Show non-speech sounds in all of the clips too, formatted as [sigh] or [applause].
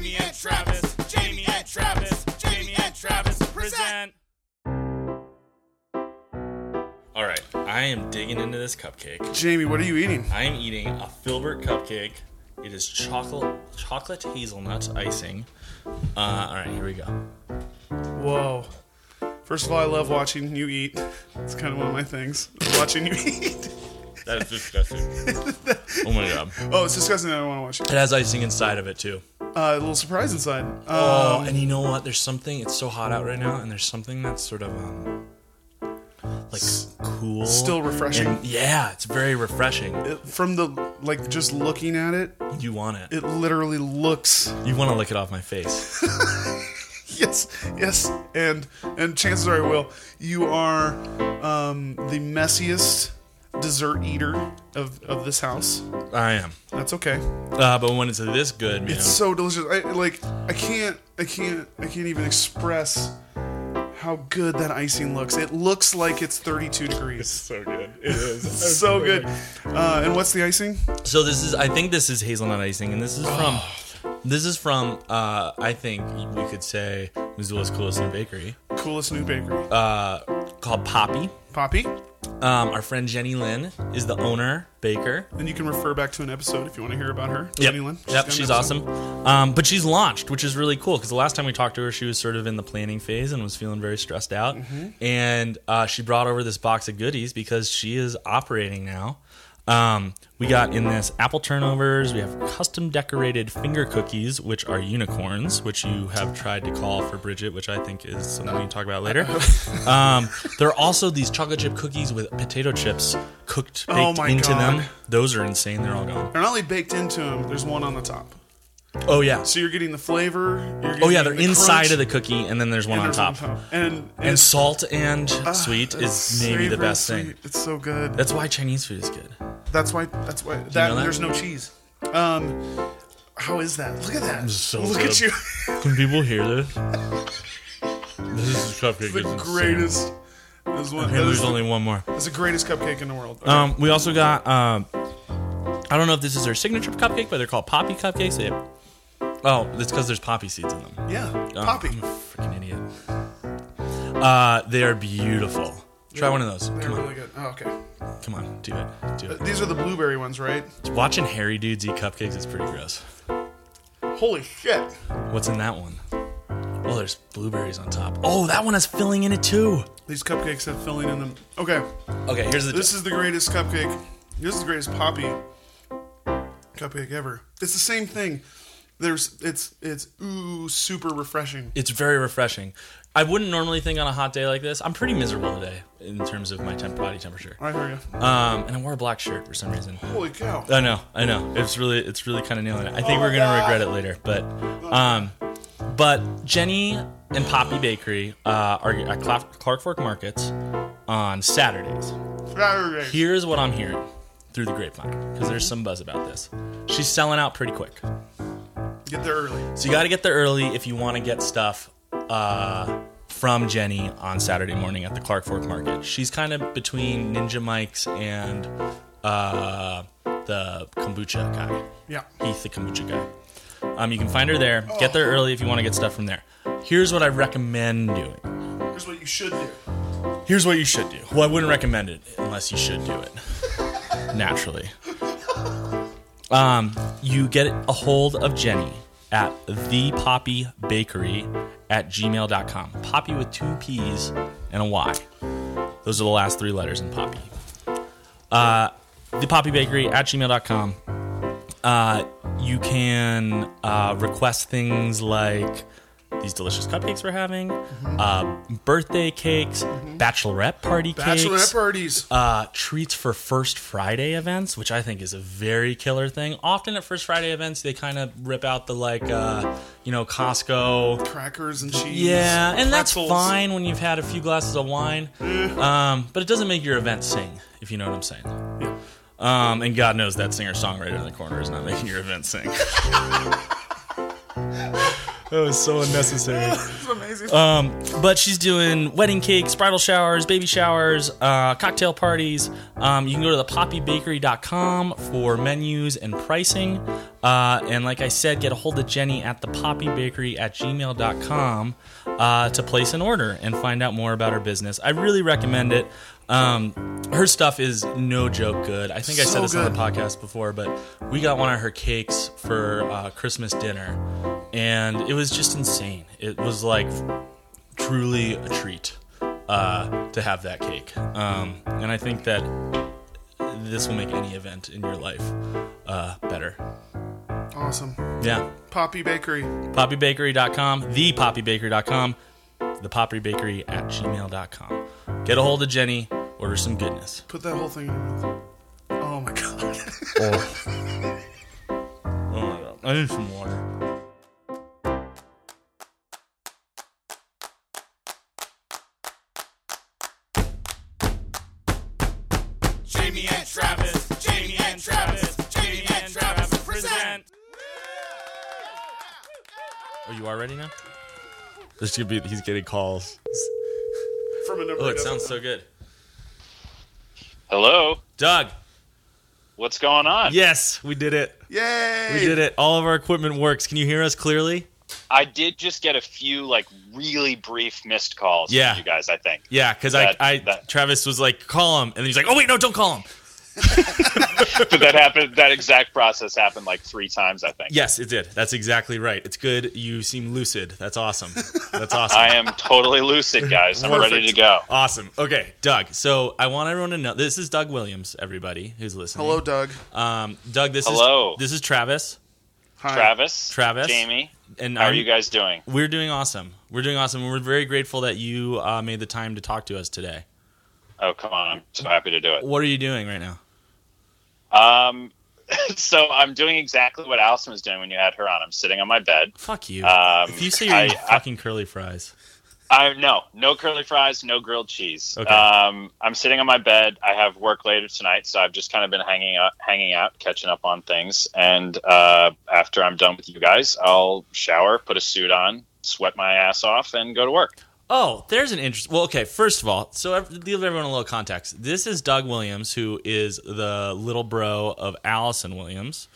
Jamie and Travis, Jamie and Travis, Jamie and Travis present. All right, I am digging into this cupcake. Jamie, what are you eating? I am eating a Filbert cupcake. It is chocolate chocolate hazelnut icing. Uh, all right, here we go. Whoa. First of all, I love watching you eat. It's kind of one of my things. Watching you [laughs] eat. That is disgusting. [laughs] oh my god! Oh, it's disgusting. I don't want to watch It it. has icing inside of it too. Uh, a little surprise inside. Oh, Um, and you know what? There's something. It's so hot out right now, and there's something that's sort of um, like cool, still refreshing. And yeah, it's very refreshing. it- from the like, just looking at it, You want it. it literally looks. You want to lick it off my face. [laughs] Yes, yes, and and chances are I will. You are um, the messiest dessert eater of of this house. I am. That's okay. Uh, but when it's this good, man. It's so delicious. I like. I can't. I can't. I can't even express how good that icing looks. It looks like it's 32 degrees. so good. It is. [laughs] so good. Uh, and what's the icing? So this is. I think this is hazelnut icing, and this is from. [sighs] This is from. Uh, I think we could say Missoula's coolest new bakery, Coolest new bakery. uh, called Poppy. Poppy. Um, our friend Jenny Lynn is the owner baker. And you can refer back to an episode if you want to hear about her. Yep. Jenny Lynn. yep, she's awesome. Um, but she's launched, which is really cool because the last time we talked to her, she was sort of in the planning phase and was feeling very stressed out. Mm-hmm. And uh, she brought over this box of goodies because she is operating now. Um, we got in this apple turnovers. We have custom decorated finger cookies, which are unicorns, which you have tried to call for Bridget, which I think is something we can talk about later. [laughs] um, there are also these chocolate chip cookies with potato chips cooked baked Oh into God. them. Those are insane. They're all gone. They're not only baked into them, there's one on the top. Oh yeah. So you're getting the flavor. You're Oh yeah, they're the inside crunch, of the cookie, and then there's one and on there's top. And, And salt and sweet is maybe the best thing. It's so good. That's why Chinese food is good. That's why. That's why. That, know that? there's no cheese. Um, how is that? Look at that. so Look good. at you. Can people hear this? [laughs] This is cupcake. the greatest. This one. And That there's only one more. that's the greatest cupcake in the world. Okay. Um, we also got. Um, I don't know if this is their signature cupcake, but they're called poppy cupcakes. They have, oh, it's because there's poppy seeds in them. yeah, Oh, poppy. I'm a freaking idiot. Uh, they are beautiful. Try one of those. They're Come on, really good. Oh, okay. come on, do it, do it. These are the blueberry ones, right? Watching hairy dudes eat cupcakes is pretty gross. Holy shit! What's in that one? Oh, there's blueberries on top. Oh, that one has filling in it too. These cupcakes have filling in them. Okay, Okay, here's the. this is the greatest cupcake. This is the greatest poppy cupcake ever. It's the same thing. There's it's it's ooh super refreshing. it's very refreshing. I wouldn't normally think on a hot day like this. I'm pretty miserable today in terms of my temp- body temperature. I hear you. Um, and I wore a black shirt for some reason. Holy cow! I know, I know. It's really, it's really kind of nailing it. I think we're gonna regret it later, but, um, but Jenny and Poppy Bakery uh, are at Cla- Clark Fork Markets on Saturdays. Saturday. Here's what I'm hearing through the grapevine because there's some buzz about this. She's selling out pretty quick. Get there early. So you got to get there early if you want to get stuff uh, from Jenny on Saturday morning at the Clark Fork Market. She's kind of between Ninja Mike's and uh, the kombucha guy, Yeah. Heath the kombucha guy. Um, you can find her there. Get there early if you want to get stuff from there. Here's what I recommend doing. Here's what you should do. Here's what you should do. Well, I wouldn't recommend it unless you should do it [laughs] naturally. Um, you get a hold of Jenny at the Poppy Bakery at gmail.com. Poppy with two P's and a Y. Those are the last three letters in Poppy. Uh, the Poppy Bakery at gmail.com. Uh, you can uh, request things like these delicious cupcakes we're having, uh, birthday cakes, bachelorette party cakes, Bachelorette parties. uh, treats for First Friday events, which I think is a very killer thing. Often at First Friday events, they kind of rip out the like, uh, you know, Costco. Crackers and cheese. Yeah, and that's fine when you've had a few glasses of wine. Um, but it doesn't make your event sing, if you know what I'm saying. Yeah. Um, and God knows that singer songwriter in the corner is not making your event sing. [laughs] That was so unnecessary. [laughs] It's amazing. Um, but she's doing wedding cakes, bridal showers, baby showers, uh, cocktail parties. Um, you can go to thepoppybakery.com for menus and pricing. Uh, and like I said, get a hold of Jenny at thepoppybakery at gmail.com uh, to place an order and find out more about her business. I really recommend it. Um, her stuff is no joke good. I think I So said this on the podcast before, but we got one of her cakes for uh, Christmas dinner, and it was just insane. It was like truly a treat uh, to have that cake. Um, and I think that this will make any event in your life uh, better. awesome. Yeah. Poppy Bakery. PoppyBakery.com, thepoppybakery.com, thepoppybakery at gmail.com. Get a hold of Jenny, order some goodness. Put that whole thing in your mouth. Oh my god. Oh. [laughs] oh my god. I need some water. Jamie and Travis, Jamie and Travis, Jamie and Travis present. Oh, you are ready now? This should be. He's getting calls. From a number Oh, it sounds so good. Hello, Doug. what's going on? Yes, we did it. Yay! We did it. All of our equipment works. Can you hear us clearly? I did just get a few like really brief missed calls Yeah. from you guys. I think. Yeah, because I, I that- Travis was like, call him, and then he's like, oh wait, no, don't call him. [laughs] but that happened. That exact process happened like three times. I think. Yes, it did. That's exactly right. It's good. You seem lucid. That's awesome. That's awesome. I am totally lucid, guys. I'm ready to go. Awesome. Okay, Doug. So I want everyone to know this is Doug Williams. Everybody who's listening. Hello, Doug. um, Doug. This Hello. is this is Travis, Hi. Travis, Travis. Jamie, and how are I'm- you guys doing? We're doing awesome. We're doing awesome. We're very grateful that you uh, made the time to talk to us today. Oh, come on! I'm so happy to do it. What are you doing right now? Um, [laughs] so I'm doing exactly what Allison was doing when you had her on. I'm sitting on my bed. Fuck you. Um, if you say you're I- eating I- fucking curly fries. I no, no curly fries, no grilled cheese. Okay. Um, I'm sitting on my bed. I have work later tonight, so I've just kind of been hanging out, hanging out, catching up on things. And uh, after I'm done with you guys, I'll shower, put a suit on, sweat my ass off, and go to work. Oh, there's an interest. Well, okay. First of all, so give everyone a little context. This is Doug Williams, who is the little bro of Allison Williams,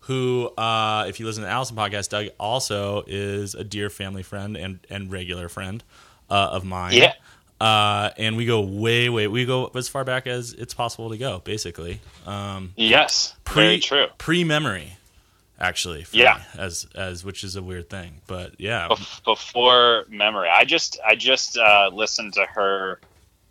who, uh, if you listen to the Allison podcast, Doug also is a dear family friend and and regular friend uh, of mine. Yeah. Uh, and we go way, way. We go as far back as it's possible to go, basically. Um, Yes, very true. Pre-memory, actually. for Yeah. me, as as which is a weird thing, but yeah. Bef- Before memory, I just I just uh, listened to her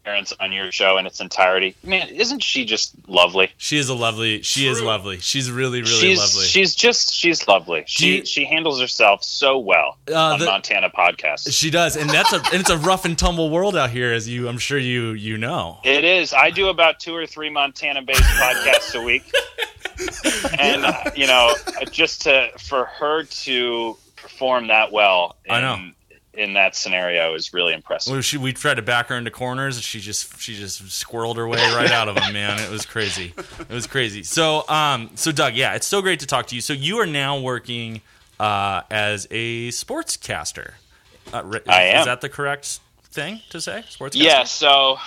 parents on your show in its entirety. Man, isn't she just lovely? She is a lovely. She is lovely. She's really, really she's lovely. she's just she's lovely. She you- she handles herself so well Uh, on the- Montana podcasts. She does, and that's a and it's a rough and tumble world out here, as you I'm sure you you know. It is. I do about two or three Montana-based [laughs] podcasts a week, and uh, you know, just to for her to perform that well, in, I know. In that scenario is really impressive. She we tried to back her into corners, and she just she just squirreled her way right out of them. Man, it was crazy. It was crazy. So um so Doug, yeah, it's so great to talk to you. So you are now working uh, as a sportscaster. Uh, ri- I Is that the correct thing to say? Sportscaster. Yeah. So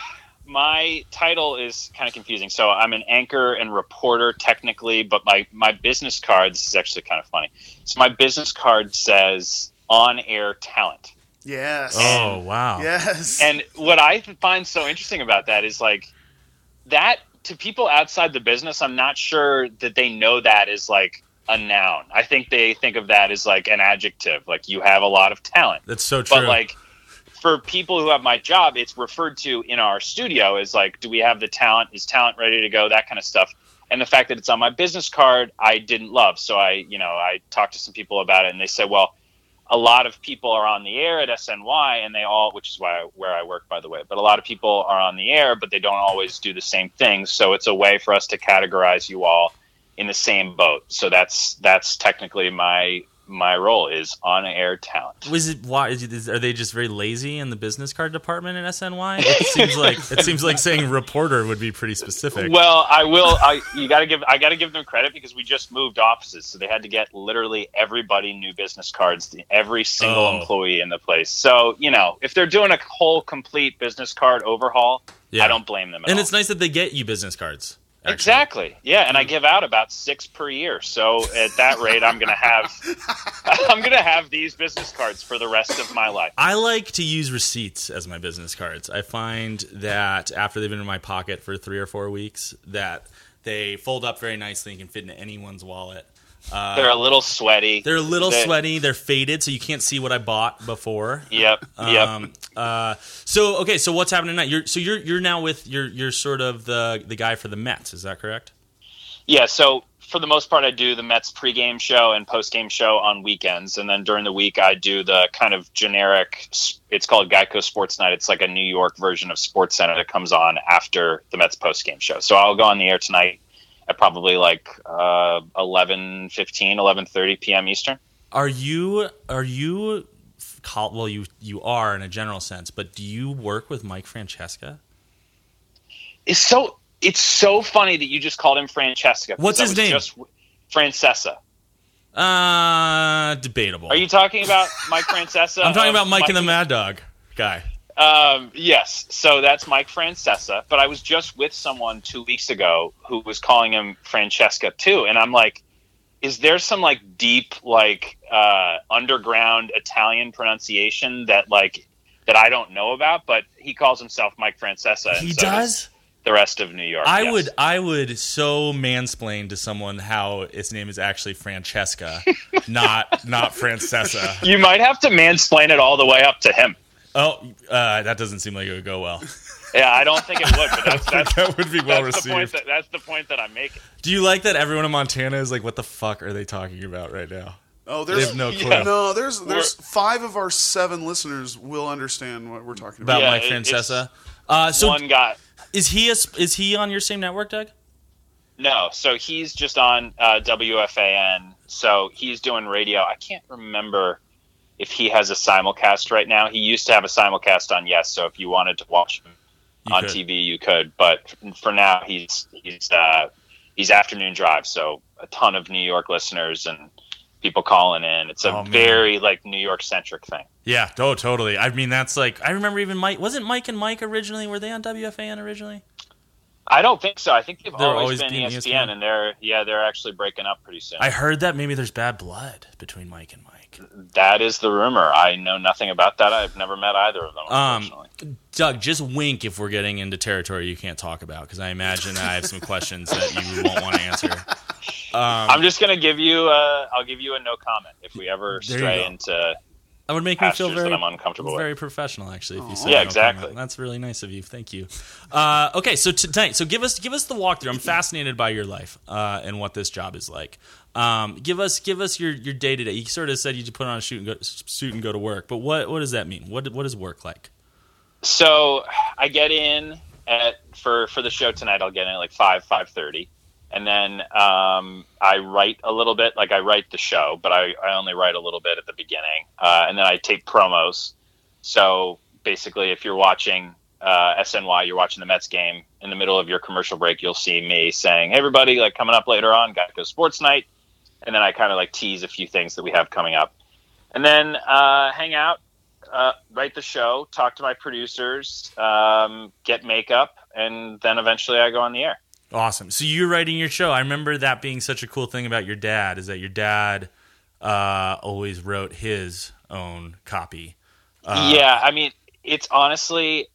my title is kind of confusing. So I'm an anchor and reporter technically, but my my business card. This is actually kind of funny. So my business card says on-air talent. Yes. Oh wow. Yes. And what I find so interesting about that is like that to people outside the business, I'm not sure that they know that is like a noun. I think they think of that as like an adjective, like you have a lot of talent. That's so true. But like for people who have my job, it's referred to in our studio as like, do we have the talent? Is talent ready to go? That kind of stuff. And the fact that it's on my business card, I didn't love. So I, you know, I talked to some people about it, and they said, well, a lot of people are on the air at SNY, and they all, which is why where I work, by the way. But a lot of people are on the air, but they don't always do the same things. So it's a way for us to categorize you all in the same boat. So that's that's technically my my role is on air talent. Was it why? Is, are they just very lazy in the business card department at SNY? [laughs] It seems like it seems like saying reporter would be pretty specific. Well, I will. I you got to give I got to give them credit because we just moved offices, so they had to get literally everybody new business cards, every single Oh. employee in the place. So you know, if they're doing a whole complete business card overhaul, Yeah. I don't blame them. At and all. it's nice that they get you business cards. Actually. Exactly. Yeah, and I mm. give out about six per year. So at that rate, I'm gonna have [laughs] I'm gonna have these business cards for the rest of my life. I like to use receipts as my business cards. I find that after they've been in my pocket for three or four weeks, that they fold up very nicely and can fit into anyone's wallet. Uh, They're a little sweaty. they're a little they- sweaty. They're faded, so you can't see what I bought before. Yep. Yep. Um, uh, so okay, so what's happening now? You're so you're you're now with you're you're sort of the the guy for the Mets. Is that correct? Yeah, so for the most part, I do the Mets pregame show and postgame show on weekends, and then during the week, I do the kind of generic. It's called Geico SportsNite. It's like a New York version of Sports Center that comes on after the Mets postgame show. So I'll go on the air tonight at probably like uh, 11, 15, 11.30 p.m. Eastern. Are you are you call, well you you are in a general sense, but do you work with Mike Francesca? It's so it's so funny that you just called him Francesca. What's his name? Just Francesa. Uh, debatable. Are you talking about Mike Francesa? [laughs] I'm talking about Mike and the Mad Dog guy. Um, yes, so that's Mike Francesa. But I was just with someone two weeks ago who was calling him Francesca too, and I'm like, is there some like deep like uh, underground Italian pronunciation that like that I don't know about? But he calls himself Mike Francesa. He so does. The rest of New York. I yes. would I would so mansplain to someone how his name is actually Francesca, [laughs] not not Francesa. You might have to mansplain it all the way up to him. Oh, uh, that doesn't seem like it would go well. [laughs] Yeah, I don't think it would, but that's [laughs] that's, that would be well that's the point received. that that's the point that I'm making. Do you like that everyone in Montana is like, what the fuck are they talking about right now? Oh, They have no clue. Yeah. no, there's there's We're- five of our seven listeners will understand what we're talking About about. Yeah, Mike it- Francesa. Uh, so One guy. is he a, is he on your same network, Doug? No, so he's just on uh, WFAN. So he's doing radio. I can't remember if he has a simulcast right now. He used to have a simulcast on Yes. So if you wanted to watch him You on could. TV, you could. But for now, he's he's uh, he's afternoon drive. So a ton of New York listeners and people calling in. It's a Oh, very like New York centric thing. Yeah, oh, totally. I mean, that's like I remember even Mike. Wasn't Mike and Mike originally? Were they on WFAN originally? I don't think so. I think they've They're always, always been been ESPN, ESPN. and they're yeah they're actually breaking up pretty soon. I heard that maybe there's bad blood between Mike and Mike. That is the rumor. I know nothing about that. I've never met either of them. Um, Doug, just wink if we're getting into territory you can't talk about, because I imagine I have some questions that you won't want to answer. Um, I'm just gonna give you. Uh, I'll give you a no comment if we ever stray into. that would make me feel very, I'm uncomfortable with. very professional, actually. If you say Yeah, no exactly. comment. That's really nice of you. Thank you. Uh, okay, so tonight, so give us give us the walkthrough. I'm fascinated by your life uh, and what this job is like. Um, give us give us your your day to day. You sort of said you put on a suit and go, suit and go to work, but what what does that mean? What what is work like? So I get in at for for the show tonight. I'll get in at like five five thirty, and then um, I write a little bit. Like I write the show, but I, I only write a little bit at the beginning, uh, and then I take promos. So basically, if you're watching uh, SNY, you're watching the Mets game. In the middle of your commercial break, you'll see me saying, "Hey, everybody! Like coming up later on, Geico SportsNite," and then I kind of like tease a few things that we have coming up, and then uh, hang out uh, write the show, talk to my producers, um, get makeup, and then eventually I go on the air. Awesome. So you're writing your show. I remember that being such a cool thing about your dad is that your dad uh, always wrote his own copy. Uh, yeah, I mean, it's honestly,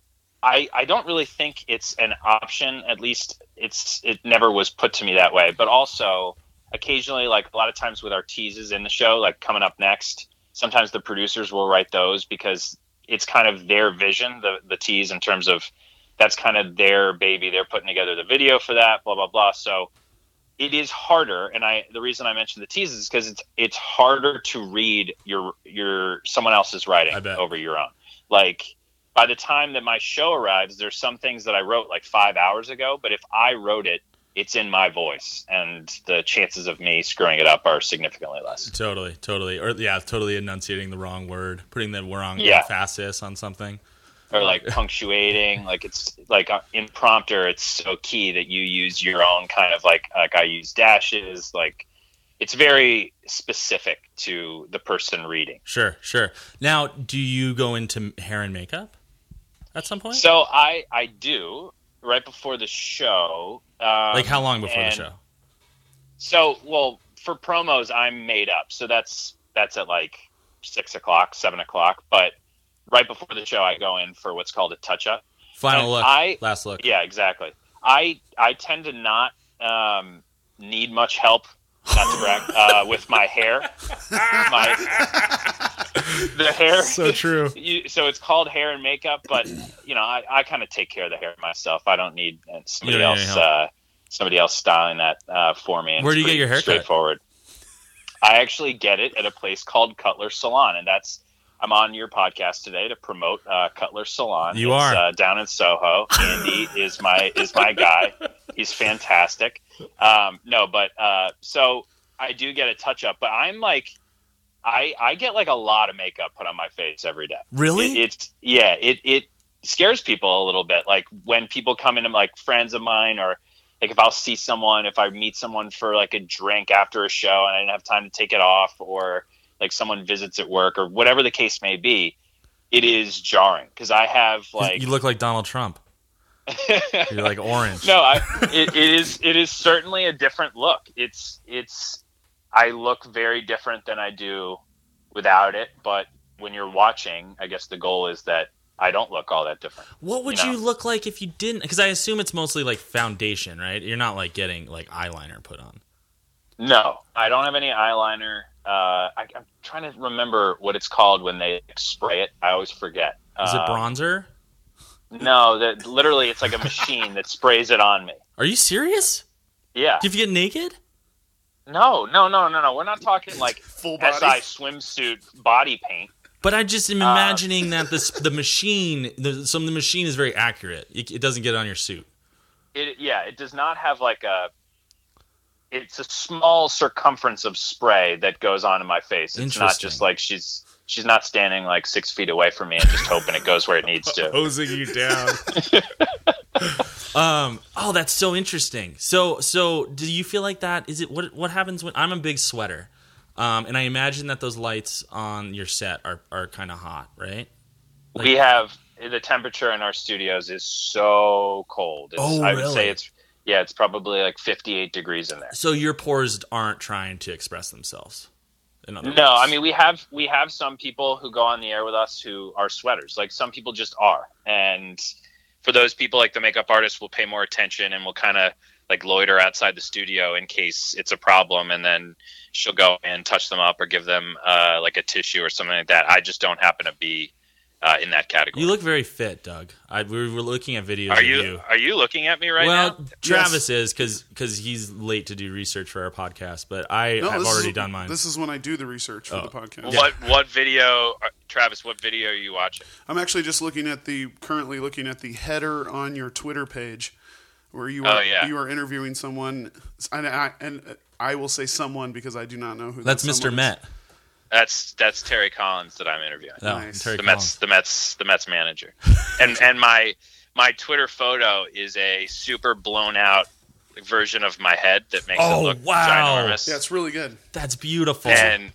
I I don't really think it's an option. At least it's it never was put to me that way. But also, occasionally, like a lot of times with our teases in the show, like coming up next, sometimes the producers will write those because it's kind of their vision, the the tease in terms of that's kind of their baby. They're putting together the video for that, blah blah blah. So it is harder, and I the reason I mentioned the teases is because it's it's harder to read your your someone else's writing over your own. Like by the time that my show arrives, there's some things that I wrote like five hours ago, but if I wrote it it's in my voice, and the chances of me screwing it up are significantly less. Totally, totally, or yeah, totally enunciating the wrong word, putting the wrong Yeah. emphasis on something. Or like punctuating, [laughs] like it's like uh, in prompter, it's so key that you use your own kind of like like I use dashes, like it's very specific to the person reading. Sure, sure. Now, do you go into hair and makeup at some point? So I I do right before the show. Um, like how long before the show? So, well, for promos, I'm made up. So that's that's at like six o'clock, seven o'clock. But right before the show, I go in for what's called a touch up. Final and look, I- last look. Yeah, exactly. I I tend to not um, need much help, not to brag, uh, with my hair. My the hair. [laughs] So true. [laughs] You, so it's called hair and makeup, but you know, I, I kind of take care of the hair myself. I don't need uh, somebody need else any uh, somebody else styling that uh, for me. and Where do you get your hair? Straightforward. I actually get it at a place called Cutler Salon, and that's I'm on your podcast today to promote uh, Cutler Salon. You It's, are. uh, down in Soho. Andy is my is my guy. He's fantastic. Um, no, but uh, so I do get a touch up, but I'm like, I I get like a lot of makeup put on my face every day. Really? It, it's yeah, it it scares people a little bit. Like when people come into like friends of mine or like if I'll see someone, if I meet someone for like a drink after a show and I didn't have time to take it off, or like someone visits at work or whatever the case may be, it is jarring because I have like you look like Donald Trump. [laughs] You're like orange. no, I, it, it is it is certainly a different look. It's it's I look very different than I do without it, but when you're watching, I guess the goal is that I don't look all that different. What would you you, look like if you didn't? Because I assume it's mostly like foundation, right? You're not like getting like eyeliner put on. No, I don't have any eyeliner. Uh, I, I'm trying to remember what it's called when they spray it. I always forget. Is it Uh, bronzer? No, that literally it's like a machine that sprays it on me. Are you serious? Yeah. Do you get naked? No, no, no, no, no. We're not talking like [laughs] Full body. SI swimsuit body paint. But I just Uh, am imagining that this [laughs] the machine, the, some the machine is very accurate. It, it doesn't get on your suit. It yeah, it does not have like a. It's a small circumference of spray that goes onto my face. It's not just like she's she's not standing like six feet away from me and just hoping it goes where it needs to. [laughs] hosing you down. [laughs] um. Oh, that's so interesting. So, so do you feel like that? Is it what? What happens when I'm a big sweater, um, and I imagine that those lights on your set are are kind of hot, right? we have the temperature in our studios is so cold. It's, Oh, I would really? say it's yeah, it's probably like 58 degrees in there. So your pores aren't trying to express themselves. In other No, I mean we have we have some people who go on the air with us who are sweaters. Like some people just are, and for those people, like the makeup artist will pay more attention and will kind of like loiter outside the studio in case it's a problem, and then she'll go and touch them up or give them uh, like a tissue or something like that. I just don't happen to be uh, in that category. you look very fit, Doug. I, we were looking at videos are of you, you. are you looking at me right well, now? Travis is because he's late to do research for our podcast, but I No, have already is, done mine. This is when I do the research for Oh. the podcast. What what video, uh, Travis? What video are you watching? I'm actually just looking at the currently looking at the header on your Twitter page, where you Oh, are yeah. you are interviewing someone, and I, and I will say someone because I do not know who. That's that Mr. someone is. Met. That's that's Terry Collins that I'm interviewing. No, Nice. Terry the Collins. Mets, the Mets, the Mets manager, [laughs] and and my my Twitter photo is a super blown out version of my head that makes Oh, it look wow. ginormous. Yeah, it's really good. That's beautiful. and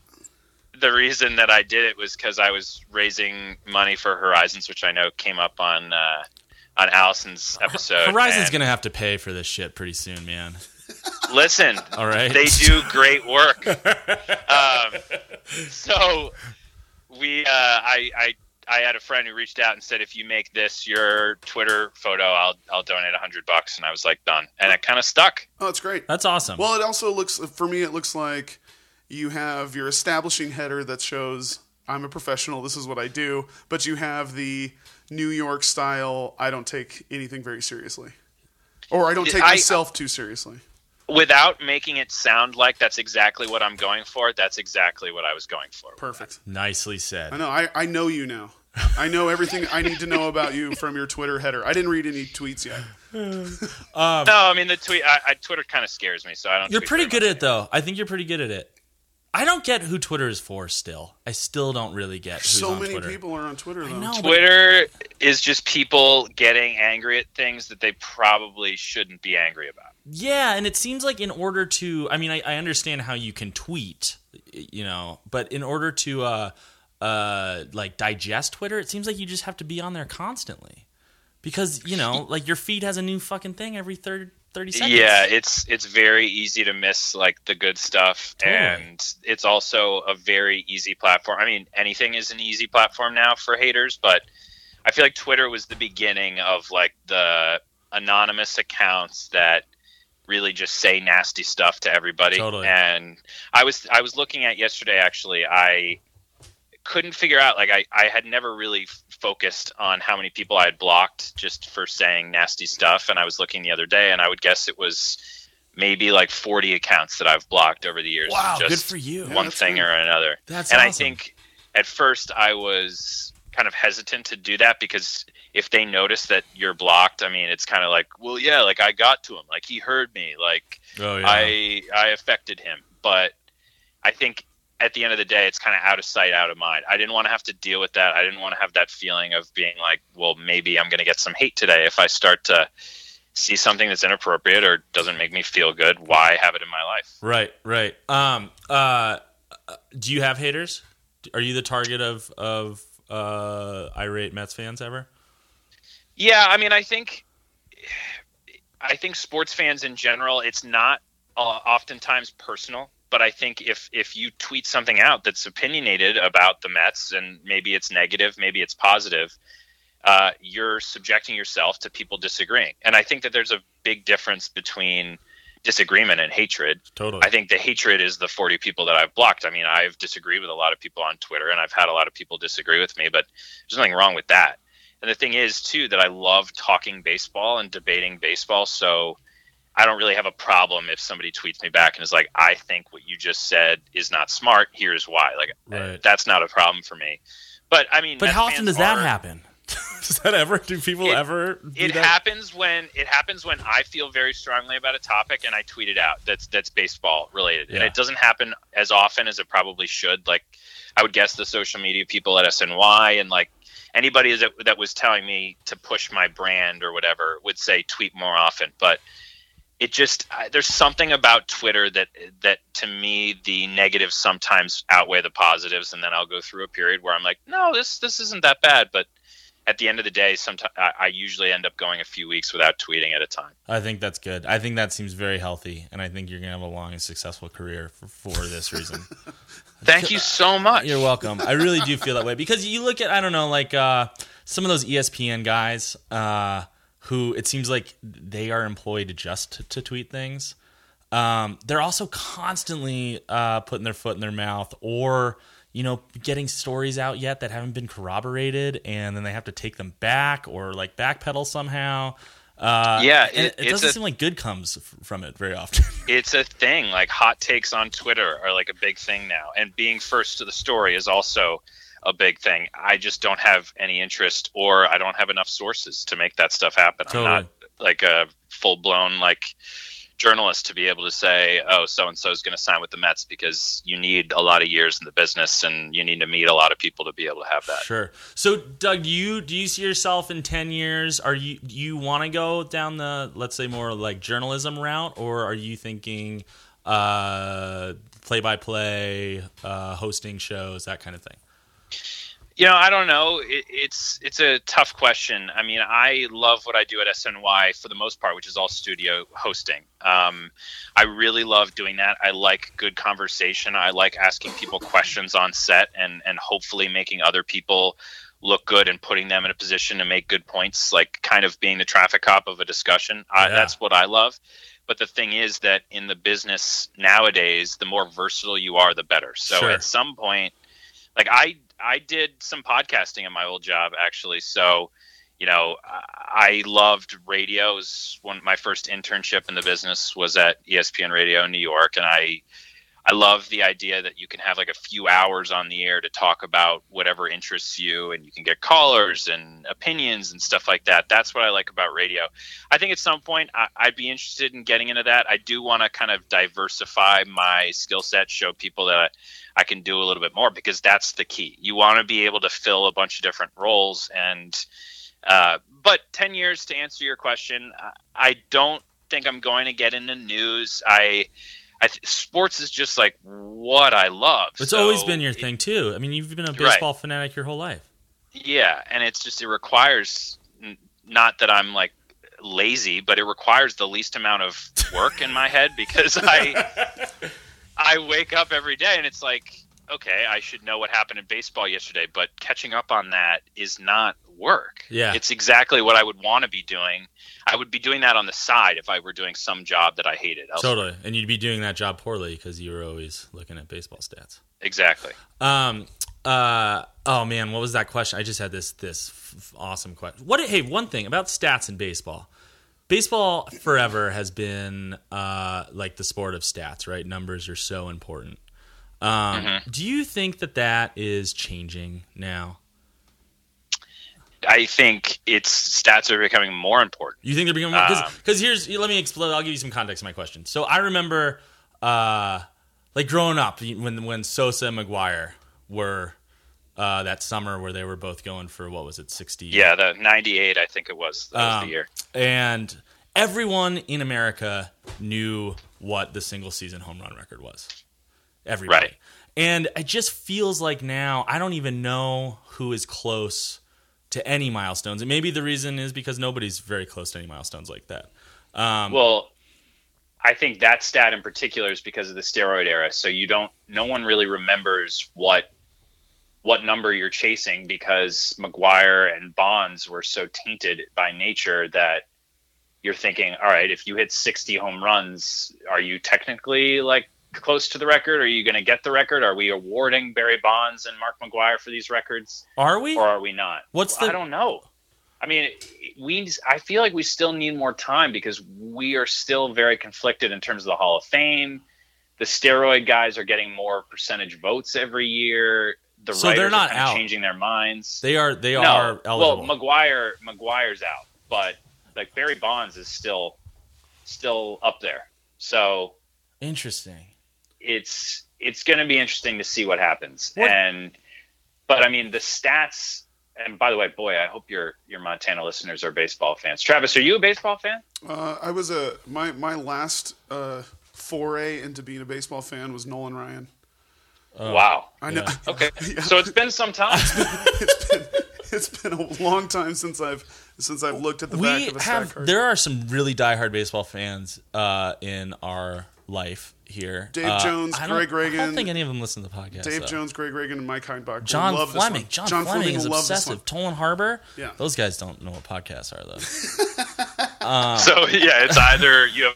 the reason that I did it was because I was raising money for Horizons, which I know came up on uh, on Allison's episode. Horizon's and gonna have to pay for this shit pretty soon, man. listen. [laughs] All right. they do great work. [laughs] um, [laughs] so we, uh, I, I, I had a friend who reached out and said, if you make this your Twitter photo, I'll, I'll donate a hundred bucks. And I was like, done. And it kind of stuck. Oh, that's great. That's awesome. Well, it also looks for me. It looks like you have your establishing header that shows I'm a professional. This is what I do. But you have the New York style. I don't take anything very seriously, or I don't take I- myself too seriously. Without making it sound like that's exactly what I'm going for, that's exactly what I was going for. Perfect. Nicely said. I know. I, I know you now. I know everything I need to know about you from your Twitter header. I didn't read any tweets yet. Um, No, I mean the tweet. I, I Twitter kind of scares me, so I don't. You're tweet pretty good at it, though. I think you're pretty good at it. I don't get who Twitter is for. Still, I still don't really get. Who's so on many Twitter. people are on Twitter though. know. Twitter is just people getting angry at things that they probably shouldn't be angry about. Yeah, and it seems like in order to, I mean, I, I understand how you can tweet, you know, but in order to, uh, uh, like digest Twitter, it seems like you just have to be on there constantly, because you know, [laughs] like your feed has a new fucking thing every third thirty seconds. Yeah, it's it's very easy to miss like the good stuff, Totally. and it's also a very easy platform. I mean, anything is an easy platform now for haters, but I feel like Twitter was the beginning of like the anonymous accounts that really just say nasty stuff to everybody. Totally. And I was I was looking at yesterday actually. I couldn't figure out like I, I had never really focused on how many people I had blocked just for saying nasty stuff and I was looking the other day and I would guess it was maybe like 40 accounts that I've blocked over the years. Wow, good for you. One that's thing or another. That's and I think at first I was kind of hesitant to do that because if they notice that you're blocked I mean it's kind of like well yeah like I got to him. Like he heard me. Like Oh yeah. I I affected him, but I think at the end of the day, it's kind of out of sight, out of mind. I didn't want to have to deal with that. I didn't want to have that feeling of being like, well, maybe I'm going to get some hate today if I start to see something that's inappropriate or doesn't make me feel good. Why have it in my life? Right, right. Um, uh, do you have haters? Are you the target of of uh, irate Mets fans ever? Yeah, I mean, I think I think sports fans in general, it's not uh, oftentimes personal, but I think if if you tweet something out that's opinionated about the Mets and maybe it's negative, maybe it's positive, uh, you're subjecting yourself to people disagreeing. And I think that there's a big difference between disagreement and hatred. Totally. I think the hatred is the 40 people that I've blocked. I mean, I've disagreed with a lot of people on Twitter and I've had a lot of people disagree with me, but there's nothing wrong with that. And the thing is, too, that I love talking baseball and debating baseball. So I don't really have a problem if somebody tweets me back and is like, I think what you just said is not smart. Here's why. Like, Right. that's not a problem for me. But I mean, but how often does that are- happen? [laughs] does that ever? Do people It- ever? Do it that? happens when it happens when I feel very strongly about a topic and I tweet it out. That's that's baseball related, and it doesn't happen as often as it probably should. Like I would guess the social media people at SNY and like anybody that that was telling me to push my brand or whatever would say tweet more often, but it just I, there's something about Twitter that that to me the negatives sometimes outweigh the positives, and then I'll go through a period where I'm like, no, this this isn't that bad, but at the end of the day, sometimes I, I usually end up going a few weeks without tweeting at a time. I think that's good. I think that seems very healthy, and I think you're gonna have a long and successful career for, for this reason. [laughs] Thank you [laughs] so much. You're welcome. I really do feel that way because you look at I don't know like uh, some of those ESPN guys uh, who it seems like they are employed just to, to tweet things. Um, they're also constantly uh, putting their foot in their mouth or you know getting stories out yet that haven't been corroborated, and then they have to take them back or like backpedal somehow. Uh, Yeah, it- it, doesn't a- seem like good comes f- from it very often. [laughs] It's a thing. Like hot takes on Twitter are like a big thing now, and being first to the story is also a big thing. I just don't have any interest, or I don't have enough sources to make that stuff happen. Totally. I'm not like a full blown like journalist to be able to say, "Oh, so and so is going to sign with the Mets," because you need a lot of years in the business, and you need to meet a lot of people to be able to have that. Sure. So, Doug, do you do you see yourself in ten years? Are you do you want to go down the let's say more like journalism route, or are you thinking uh, play by play, hosting shows, that kind of thing? You know, I don't know. It, it's it's a tough question. I mean, I love what I do at SNY for the most part, which is all studio hosting. Um, I really love doing that. I like good conversation. I like asking people questions on set and and hopefully making other people look good and putting them in a position to make good points, like kind of being the traffic cop of a discussion. I, Yeah. That's what I love. But the thing is that in the business nowadays, the more versatile you are, the better. So Sure. at some point, like I I did some podcasting in my old job actually. So, you know, I loved radio. It was one my first internship in the business was at ESPN Radio in New York, and I I love the idea that you can have like a few hours on the air to talk about whatever interests you, and you can get callers and opinions and stuff like that. That's what I like about radio. I think at some point I, I'd be interested in getting into that. I do want to kind of diversify my skill set, show people that I can do a little bit more because that's the key. You want to be able to fill a bunch of different roles and. Uh, but 10 years to answer your question, I- I don't think I'm going to get into news. I, I th- sports is just like what I love. It's So always been your it- thing too. I mean, you've been a Right. baseball fanatic your whole life. Yeah, and it's just it requires n- not that I'm like lazy, but it requires the least amount of work in my head because I [laughs] I wake up every day and it's like okay, I should know what happened in baseball yesterday, but catching up on that is not work. Yeah. It's exactly what I would want to be doing. I would be doing that on the side if I were doing some job that I hated. elsewhere. Totally. And you'd be doing that job poorly because you were always looking at baseball stats. Exactly. Um. Uh. Oh man, what was that question? I just had this this f- awesome question. What? Hey, one thing about stats in baseball. Baseball forever has been uh like the sport of stats, right? Numbers are so important. Um, Mm-hmm. Do you think that that is changing now? I think its stats are becoming more important. You think they're becoming because Um, because here's let me explain. I'll give you some context to my question. So I remember, uh, like growing up when when Sosa and McGwire were uh, that summer where they were both going for what was it sixty? Yeah, the 98 I think it was. That was Um, the year. and everyone in America knew what the single season home run record was. Everybody. Right. And it just feels like now I don't even know who is close to any milestones. And maybe the reason is because nobody's very close to any milestones like that. Um, Well, I think that stat in particular is because of the steroid era. So you don't, no one really remembers what what number you're chasing because McGwire and Bonds were so tainted by nature that you're thinking, all right, if you hit 60 home runs, are you technically like close to the record? Are you going to get the record? Are we awarding Barry Bonds and Mark McGwire for these records? are we? or are we not? What's the- I don't know. I mean, we. I feel like we still need more time because we are still very conflicted in terms of the Hall of Fame. The steroid guys are getting more percentage votes every year. The So writers they're not are out. changing their minds. They are. They no, are eligible. well, McGwire, McGwire's out, but like Barry Bonds is still, still up there. So Interesting. it's it's going to be interesting to see what happens. What- And but I mean the stats. And by the way, boy, I hope your your Montana listeners are baseball fans. Travis, are you a baseball fan? Uh, I was a my my last uh, foray into being a baseball fan was Nolan Ryan. Wow. I know. yeah. [laughs] Okay, [laughs] so it's been some time. it's been it's been a long time since I've since I've looked at the back of a stat have. card. There are some really diehard baseball fans uh, in our life here. Dave Uh, Jones, I don't- I don't think any of them listen to the podcast. Dave though. Jones, Greg Reagan, and Mike Heinbach. John love this Fleming. one. John, John Fleming is will love this obsessive. one. Tolan Harbor. Yeah. Those guys don't know what podcasts are though. [laughs] so yeah, it's either you have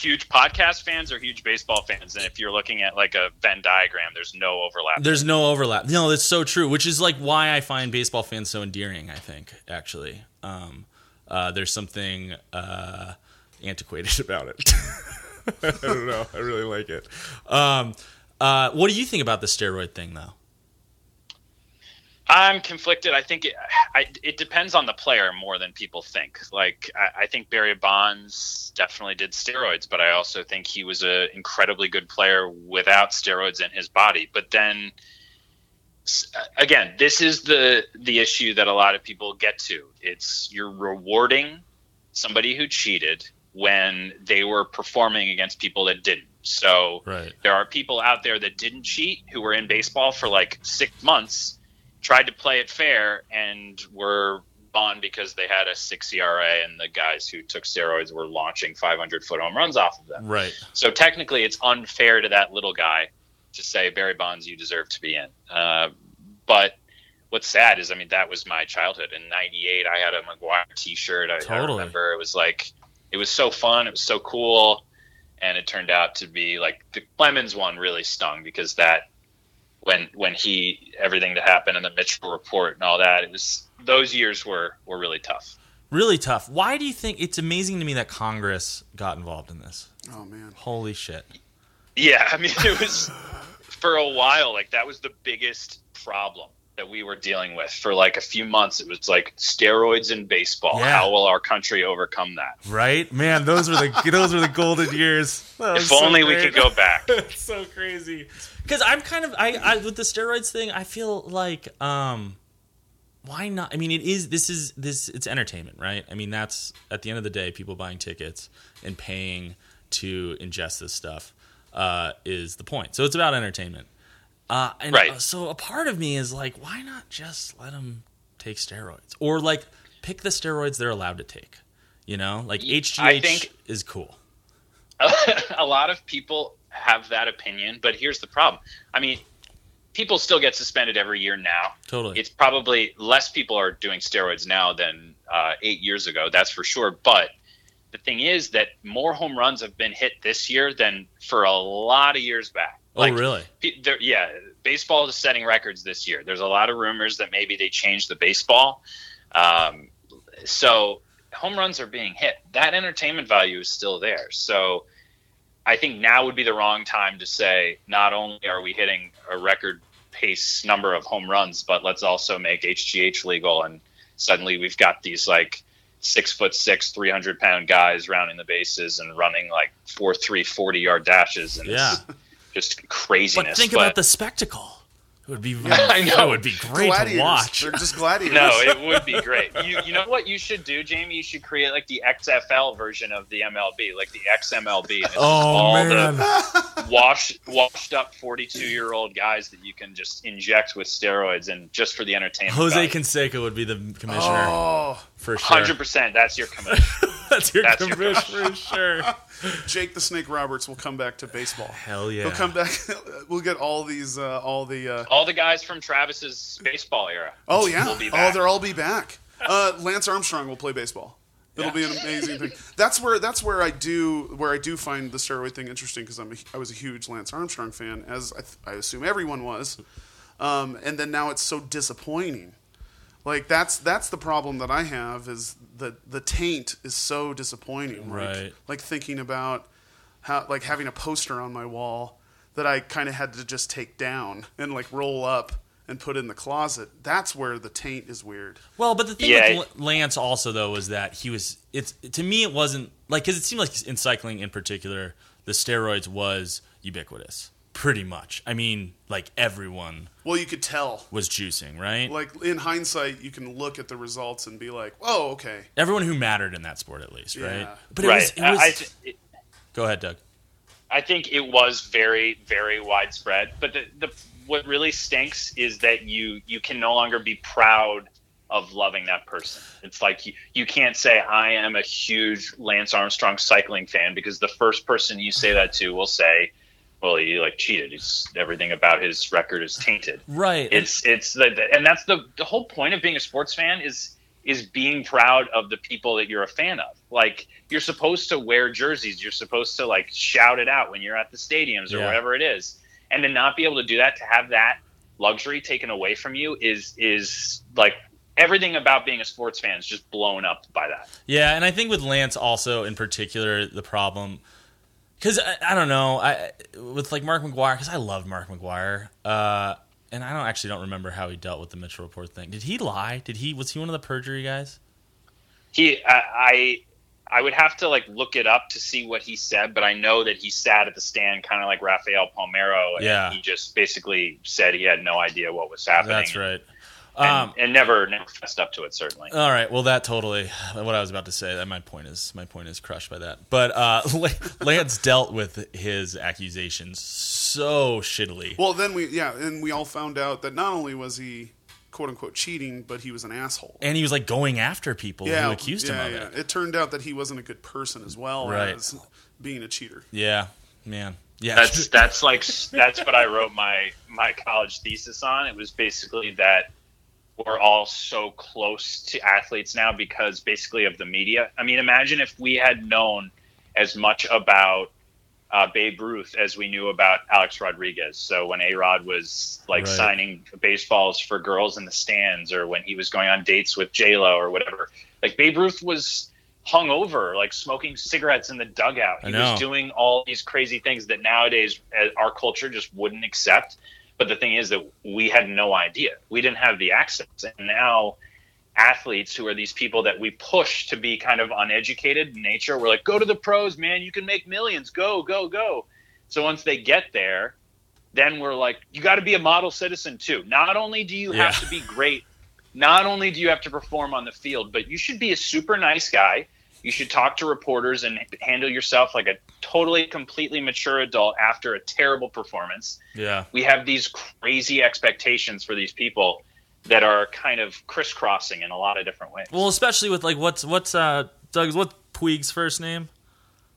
huge podcast fans or huge baseball fans. And if you're looking at like a Venn diagram, there's no overlap. There's no overlap. No, that's so true. Which is like why I find baseball fans so endearing. I think actually, um, uh, there's something uh, antiquated [laughs] about it. [laughs] I don't know. I really like it. Um, uh, what do you think about the steroid thing, though? I'm conflicted. I think it, I, it depends on the player more than people think. Like I, I think Barry Bonds definitely did steroids, but I also think he was an incredibly good player without steroids in his body. But then again, this is the the issue that a lot of people get to. It's you're rewarding somebody who cheated when they were performing against people that didn't. So Right. there are people out there that didn't cheat who were in baseball for like six months, tried to play it fair, and were on because they had a six ERA, and the guys who took steroids were launching 500 foot home runs off of them. Right. So technically, it's unfair to that little guy to say Barry Bonds, you deserve to be in. Uh, but what's sad is, I mean, that was my childhood. In '98, I had a McGwire T-shirt. I, I Totally. remember it was like it was so fun. It was so cool, and it turned out to be like the Clemens one really stung because that when when he everything that happened in the Mitchell report and all that, it was those years were were really tough. Really tough. Why do you think it's amazing to me that Congress got involved in this? Oh man. Holy shit. Yeah, [laughs] I mean, it was for a while. Like that was the biggest problem that we were dealing with for like a few months. It was like steroids in baseball. Yeah. How will our country overcome that? Right, man. Those were the [laughs] those were the golden years. If so only we could go back. [laughs] it's so crazy. Because I'm kind of I, I with the steroids thing. I feel like um, why not? I mean, it is this is this it's entertainment, right? I mean, that's at the end of the day, people buying tickets and paying to ingest this stuff uh, is the point. So it's about entertainment. Uh, and Right. uh, so a part of me is like, why not just let them take steroids or like pick the steroids they're allowed to take? You know, like HGH I think- is cool. [laughs] a lot of people have that opinion, but here's the problem. I mean, people still get suspended every year now. Totally. It's probably less people are doing steroids now than uh, eight years ago. That's for sure. But the thing is that more home runs have been hit this year than for a lot of years back. Oh, really? Yeah, baseball is setting records this year. There's a lot of rumors that maybe they changed the baseball. Um, so home runs are being hit. That entertainment value is still there. So I think now would be the wrong time to say not only are we hitting a record pace number of home runs, but let's also make HGH legal. And suddenly we've got these like six foot six, 300 pound guys rounding the bases and running like four, three, 40 yard dashes. And Yeah. [laughs] it's just craziness. But think about the spectacle. It would be [laughs] I know. It would be great gladiators. to watch. They're just gladiators. No, it [laughs] would be great. You you know what you should do, Jamie? You should create like the XFL version of the MLB, like the XMLB. And Oh all man. the [laughs] washed washed up forty two year old guys that you can just inject with steroids and just for the entertainment. Jose Canseco would be the commissioner Oh, for sure. Hundred percent. That's your commission. That's your That's your commissioner for sure. Jake the Snake Roberts will come back to baseball. Hell yeah. He'll come back. [laughs] we'll get all these, uh, all the. Uh, all the guys from Travis's baseball era. oh yeah. will be Oh, they'll all be back. Uh, Lance Armstrong will play baseball. It'll be an amazing thing. That's where that's where I do where I do find the steroid thing interesting because I'm a, I was a huge Lance Armstrong fan, as I, th- I assume everyone was. Um, and then now it's so disappointing. Like that's that's the problem that I have is the the taint is so disappointing. Like, Right. Like thinking about how like having a poster on my wall that I kind of had to just take down and like roll up and put in the closet. That's where the taint is weird. Well, but the thing Yeah. with Lance also though was that he was it's to me it wasn't like because it seemed like in cycling in particular the steroids was ubiquitous pretty much. I mean, like everyone Well, you could tell. was juicing, right? Like in hindsight, you can look at the results and be like, "Oh, okay." everyone who mattered in that sport at least, right? Yeah. But it right. was, it was I, I th- it- Go ahead, Doug. I think it was very, very widespread. But the, the what really stinks is that you you can no longer be proud of loving that person. It's like you, you can't say I am a huge Lance Armstrong cycling fan because the first person you say that to will say, "Well, he like cheated. He's everything about his record is tainted." Right. It's it's the, and that's the the whole point of being a sports fan is is being proud of the people that you're a fan of. Like you're supposed to wear jerseys, you're supposed to like shout it out when you're at the stadiums or Yeah. whatever it is, and to not be able to do that, to have that luxury taken away from you is is like everything about being a sports fan is just blown up by that. Yeah, and I think with Lance also in particular the problem because I, I don't know I with like Mark McGwire because I love Mark McGwire uh, and I don't actually don't remember how he dealt with the Mitchell report thing. Did he lie? Did he was he one of the perjury guys? He I. I I would have to like look it up to see what he said, but I know that he sat at the stand kind of like Rafael Palmeiro, and Yeah. he just basically said he had no idea what was happening. That's right. And, Um, and never never fessed up to it certainly all right. Well, that totally what I was about to say. That my point is my point is crushed by that. But uh, [laughs] Lance dealt with his accusations so shittily. Well, then we yeah, and we all found out that not only was he quote unquote cheating, but he was an asshole. and he was like going after people yeah, who accused yeah, him of yeah. it. It turned out that he wasn't a good person as well Right. as being a cheater. Yeah, man. Yeah, that's that's like that's what i wrote my my college thesis on it was basically that we're all so close to athletes now because basically of the media i mean imagine if we had known as much about uh, Babe Ruth as we knew about Alex Rodriguez. So when A Rod was like Right. signing baseballs for girls in the stands, or when he was going on dates with J Lo or whatever, like Babe Ruth was hung over, like smoking cigarettes in the dugout. He was doing all these crazy things that nowadays uh, our culture just wouldn't accept. But the thing is that we had no idea. We didn't have the access. And now athletes who are these people that we push to be kind of uneducated in nature, we're like, go to the pros, man. You can make millions. Go, go, go. So once they get there, then we're like, you got to be a model citizen too. Not only do you have to be great, not only do you have to perform on the field, but you should be a super nice guy. You should talk to reporters and handle yourself like a totally, completely mature adult after a terrible performance. Yeah. We have these crazy expectations for these people that are kind of crisscrossing in a lot of different ways. Well, especially with like what's what's uh Doug's what Puig's first name?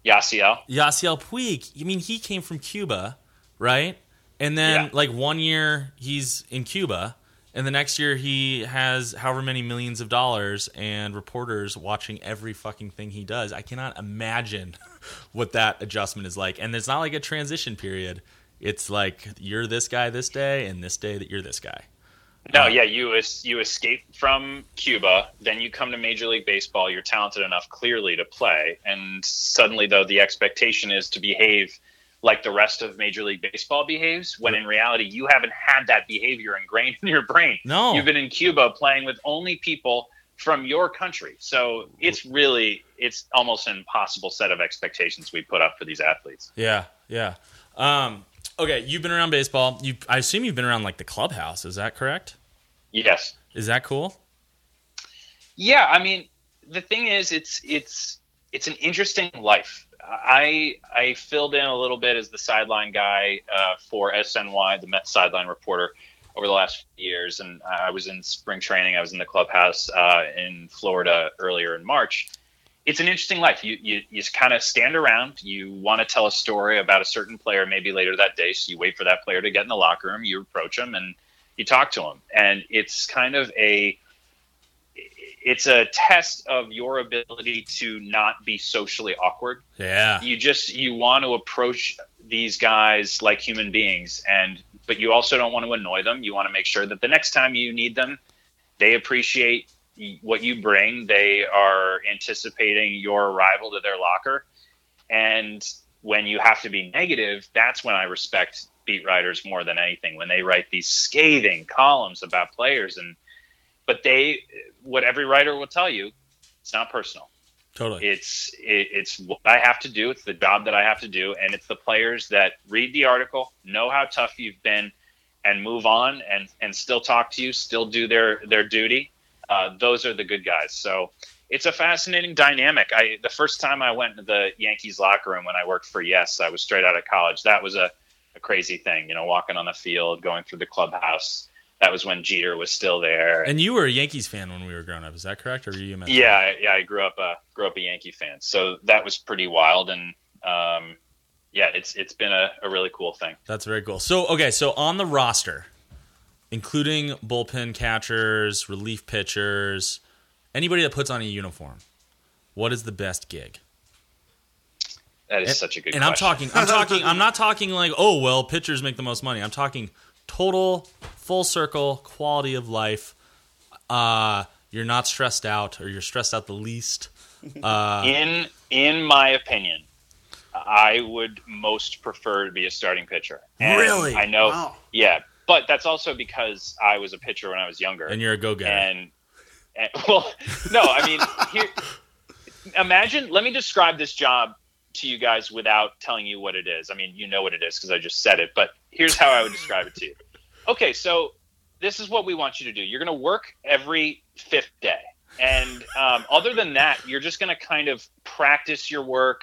Yasiel, Yasiel Puig. I mean, he came from Cuba, right? And then Yeah. like one year he's in Cuba, and the next year he has however many millions of dollars and reporters watching every fucking thing he does. I cannot imagine [laughs] what that adjustment is like. And it's not like a transition period. It's like you're this guy this day, and this day that you're this guy. No, yeah, you es- you escape from Cuba, then you come to Major League Baseball. You're talented enough, clearly, to play, and suddenly, though, the expectation is to behave like the rest of Major League Baseball behaves. When in reality, you haven't had that behavior ingrained in your brain. No. you've been in Cuba playing with only people from your country. So it's really it's almost an impossible set of expectations we put up for these athletes. Yeah, yeah. Um, okay, you've been around baseball. You, I assume you've been around like the clubhouse. Is that correct? Yes. Is that cool? Yeah, I mean, the thing is, it's it's it's an interesting life. I I filled in a little bit as the sideline guy uh, for SNY, the Mets sideline reporter, over the last few years, and I was in spring training. I was in the clubhouse uh, in Florida earlier in March. It's an interesting life. You you, you kind of stand around. You want to tell a story about a certain player, maybe later that day. So you wait for that player to get in the locker room. You approach him and you talk to him, and it's kind of a it's a test of your ability to not be socially awkward. Yeah. You just you want to approach these guys like human beings and but you also don't want to annoy them. You want to make sure that the next time you need them, they appreciate what you bring. They are anticipating your arrival to their locker. And when you have to be negative, that's when I respect beat writers more than anything when they write these scathing columns about players and but they what every writer will tell you it's not personal. Totally. it's it, it's what i have to do it's the job that i have to do and it's the players that read the article know how tough you've been and move on and and still talk to you still do their their duty. Uh, those are the good guys. So it's a fascinating dynamic. I the first time i went to the yankees locker room when i worked for yes i was straight out of college. That was a, a crazy thing you know walking on the field going through the clubhouse that was when jeter was still there and you were a Yankees fan when we were growing up. Is that correct? Or were you a yeah, I- yeah, I grew up a grew up a Yankee fan, so that was pretty wild, and um, yeah, it's it's been a, a really cool thing. That's very cool. So, okay, so on the roster, including bullpen catchers, relief pitchers, anybody that puts on a uniform, what is the best gig? That is And- such a good. And I'm talking, I'm talking, [laughs] I'm not talking like, oh well, pitchers make the most money. I'm talking total, full circle quality of life. Uh, you're not stressed out, or you're stressed out the least. [laughs] Uh, in in my opinion, I would most prefer to be a starting pitcher. And Really? I know. Wow. Yeah, but that's also because I was a pitcher when I was younger. and you're a go getter. and, and [laughs] well no i mean here imagine let me describe this job to you guys without telling you what it is i mean you know what it is because i just said it but here's how i would describe it to you. Okay so this is what we want you to do. You're going to work every fifth day. And um, other than that you're just going to kind of practice your work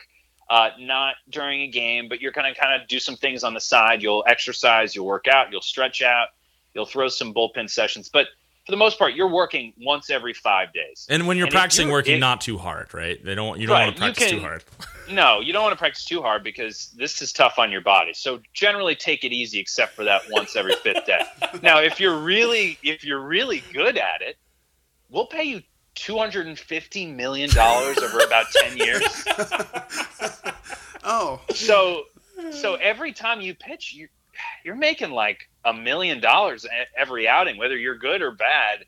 uh, not during a game but you're going to kind of do some things on the side. You'll exercise you'll work out you'll stretch out you'll throw some bullpen sessions. But for the most part, you're working once every five days. And when you're And practicing you're- working if- not too hard, right? They don't you don't Right, want to you practice too hard. [laughs] No, you don't want to practice too hard because this is tough on your body. So generally, take it easy, except for that once every fifth day. [laughs] Now, if you're really if you're really good at it, we'll pay you two hundred and fifty million dollars over about ten years. [laughs] Oh, So so every time you pitch, you you're making like a million dollars every outing, whether you're good or bad.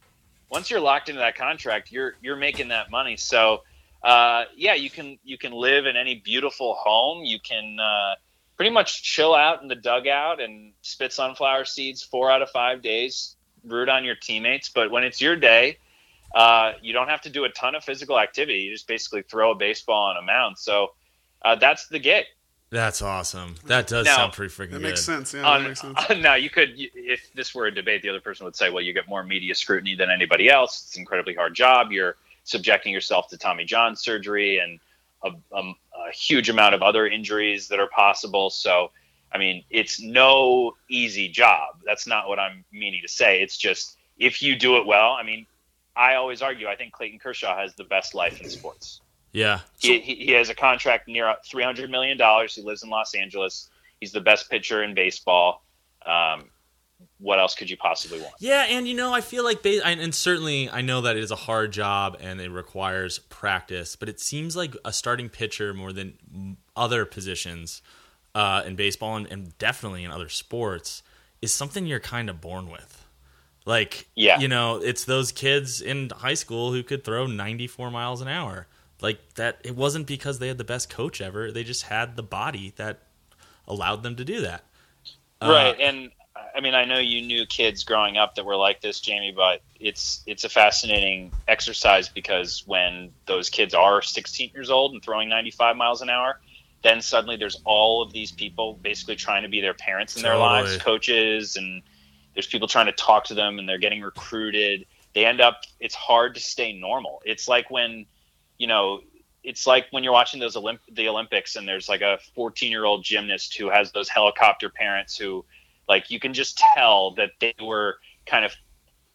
Once you're locked into that contract, you're you're making that money. So uh, yeah, you can you can live in any beautiful home. You can uh, pretty much chill out in the dugout and spit sunflower seeds four out of five days. Root on your teammates, but when it's your day, uh, you don't have to do a ton of physical activity. You just basically throw a baseball on a mound. So uh, that's the gig. That's awesome. That does Now- sound pretty freaking That good. makes sense. Yeah, on, that makes sense. now you could if this were a debate the other person would say well you get more media scrutiny than anybody else it's an incredibly hard job you're subjecting yourself to tommy john surgery and a, a, a huge amount of other injuries that are possible so i mean it's no easy job that's not what i'm meaning to say it's just if you do it well i mean i always argue i think clayton kershaw has the best life in sports Yeah. he, he, he has a contract near three hundred million dollars. He lives in Los Angeles. He's the best pitcher in baseball. Um, what else could you possibly want? Yeah, and you know, I feel like, ba- and and certainly, I know that it is a hard job and it requires practice. But it seems like a starting pitcher more than other positions uh, in baseball and, and definitely in other sports is something you're kind of born with. Like, Yeah. you know, it's those kids in high school who could throw 94 miles an hour. Like that, it wasn't because they had the best coach ever. They just had the body that allowed them to do that. Uh, right, and I mean, I know you knew kids growing up that were like this, Jamie, but it's it's a fascinating exercise because when those kids are 16 years old and throwing 95 miles an hour, then suddenly there's all of these people basically trying to be their parents in their Totally. lives, coaches, and there's people trying to talk to them, and they're getting recruited. They end up. It's hard to stay normal. It's like when, you know, it's like when you're watching those Olymp- the Olympics and there's like a 14 year old gymnast who has those helicopter parents who, like, you can just tell that they were kind of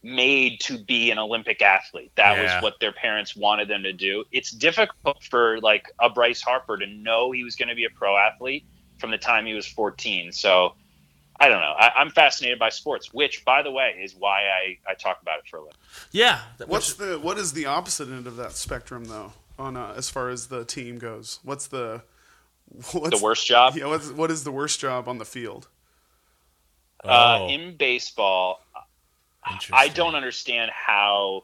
made to be an Olympic athlete. That Yeah. was what their parents wanted them to do. It's difficult for like a Bryce Harper to know he was going to be a pro athlete from the time he was 14. So I don't know. I, I'm fascinated by sports, which, by the way, is why I, I talk about it for a living. Yeah. that- What's the what is the opposite end of that spectrum though? On uh, as far as the team goes, what's the [laughs] what's The worst job Yeah, what's, what is the worst job on the field? uh, Oh, in baseball, I don't understand how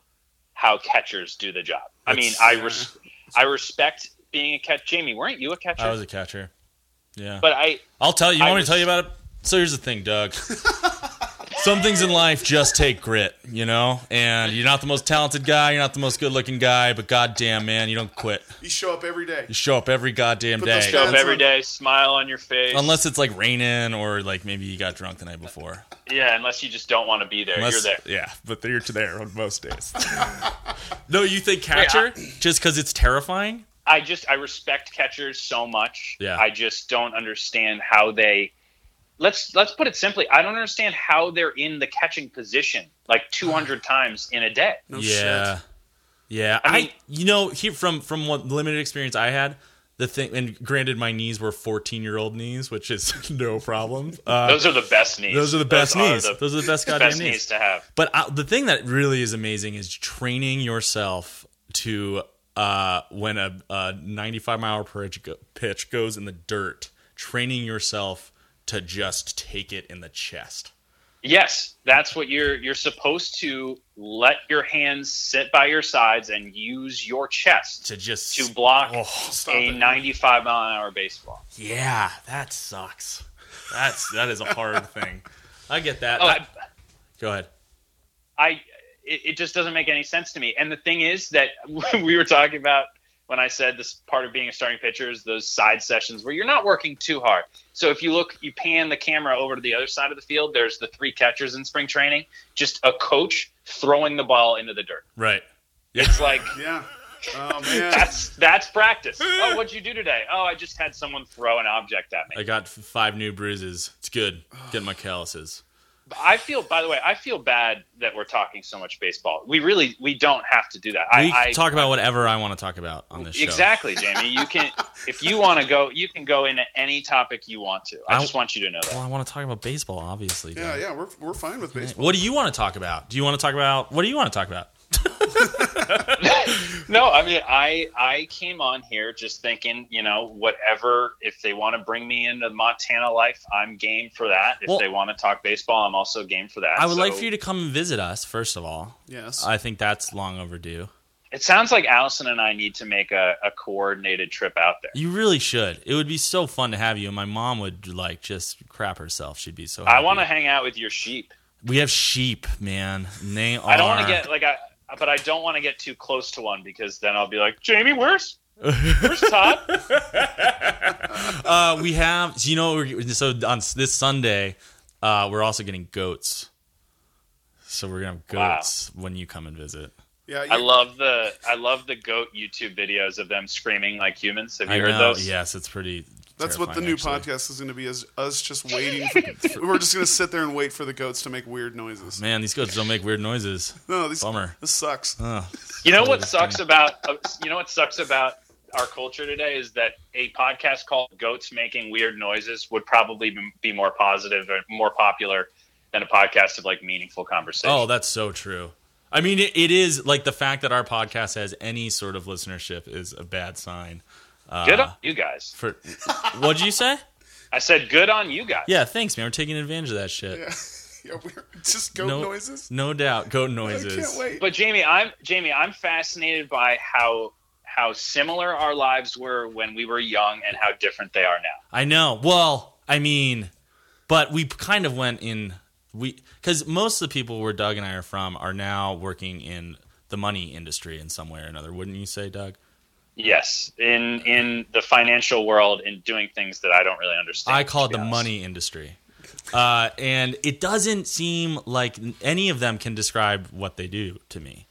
how catchers do the job. I mean, It's- I yeah. res- I respect being a catch. Jamie, weren't you a catcher? I was a catcher. Yeah. but I I'll tell you. You I want me to tell you about it? So here's the thing, Doug. [laughs] Some things in life just take grit, you know? And you're not the most talented guy, you're not the most good looking guy, but goddamn, man, you don't quit. You show up every day. You show up every goddamn Put those day. show up Hands every on- day, smile on your face. Unless it's like raining or like maybe you got drunk the night before. yeah, unless you just don't want to be there. Unless, You're there. Yeah, but you're there on most days. [laughs] no, you think catcher just because it's terrifying? I just I respect catchers so much. Yeah. I just don't understand how they let's let's put it simply. I don't understand how they're in the catching position like 200 [sighs] times in a day. No yeah, shit. yeah. I I, mean- you know, here from from what limited experience I had, the thing, and granted, my knees were 14 year old knees, which is [laughs] no problem. Uh, Those are the best knees. those are the best Those are knees. the those are the best goddamn best knees. knees to have. But uh, the thing that really is amazing is training yourself to uh, when a, a 95 mile per pitch pitch goes in the dirt, training yourself to just take it in the chest. Yes, that's what you're you're supposed to let your hands sit by your sides and use your chest To just to block Oh, a it. 95 mile an hour baseball. yeah, that sucks. That's that is a hard thing. I get that. Oh, I- go ahead. I it, it just doesn't make any sense to me. And the thing is that [laughs] we were talking about when I said this part of being a starting pitcher is those side sessions where you're not working too hard. So if you look, you pan the camera over to the other side of the field. There's the three catchers in spring training, just a coach throwing the ball into the dirt. Right. Yeah. [laughs] It's like [laughs] Yeah. Oh man. that's that's practice. Oh, what'd you do today? Oh, I just had someone throw an object at me. I got five new bruises. It's good. Getting my calluses. I feel, by the way, I feel bad that we're talking so much baseball. We really, we don't have to do that. We I, I talk about whatever I want to talk about on this show. Exactly, Jamie. You can, [laughs] if you want to go, you can go into any topic you want to. I I- just want you to know that. Well. I want to talk about baseball, obviously. yeah, Doug. yeah, we're, we're fine with baseball. What do you want to talk about? Do you want to talk about what do you want to talk about? [laughs] No, I mean, I, I came on here just thinking, you know, whatever. If they want to bring me into Montana life, I'm game for that. If Well- they want to talk baseball, I'm also game for that. I would like for you to come and visit us. First of all, Yes. I think that's long overdue. It sounds like Allison and I need to make a, a coordinated trip out there. You really should. It would be so fun to have you, and my mom would like just crap herself. She'd be so. Happy. I want to hang out with your sheep. We have sheep, man. And They are. I don't want to get like I, but I don't want to get too close to one because then I'll be like, Jamie, where's where's Todd? [laughs] Uh, we have. You know, so on this Sunday, uh, we're also getting goats. So we're gonna have Wow. goats when you come and visit. Yeah, I love the I love the goat YouTube videos of them screaming like humans. Have you I heard know. those? Yes, it's pretty. That's what the new actually. podcast is going to be: is us just [laughs] waiting. For, we're just going to sit there and wait for the goats to make weird noises. Man, these goats don't make weird noises. [laughs] No, these, Bummer. This sucks. Ugh. You know what sucks about uh, you know what sucks about our culture today is that a podcast called "Goats Making Weird Noises" would probably be- be more positive or more popular than a podcast of like meaningful conversation. Oh, that's so true. I mean, it, it is like the fact that our podcast has any sort of listenership is a bad sign. Uh, good on you guys. For what'd you say? I said good on you guys. Yeah, thanks, man. We're taking advantage of that shit. Yeah, [laughs] yeah we're just goat no, noises. No doubt, goat I noises. can't wait. But Jamie, I'm Jamie. I'm fascinated by how how similar our lives were when we were young and how different they are now. I know. Well, I mean, but we kind of went in we because most of the people where Doug and I are from are now working in the money industry in some way or another. Wouldn't you say, Doug? Yes, in in the financial world in doing things that I don't really understand. I call it the honest. money industry. Uh, and it doesn't seem like any of them can describe what they do to me.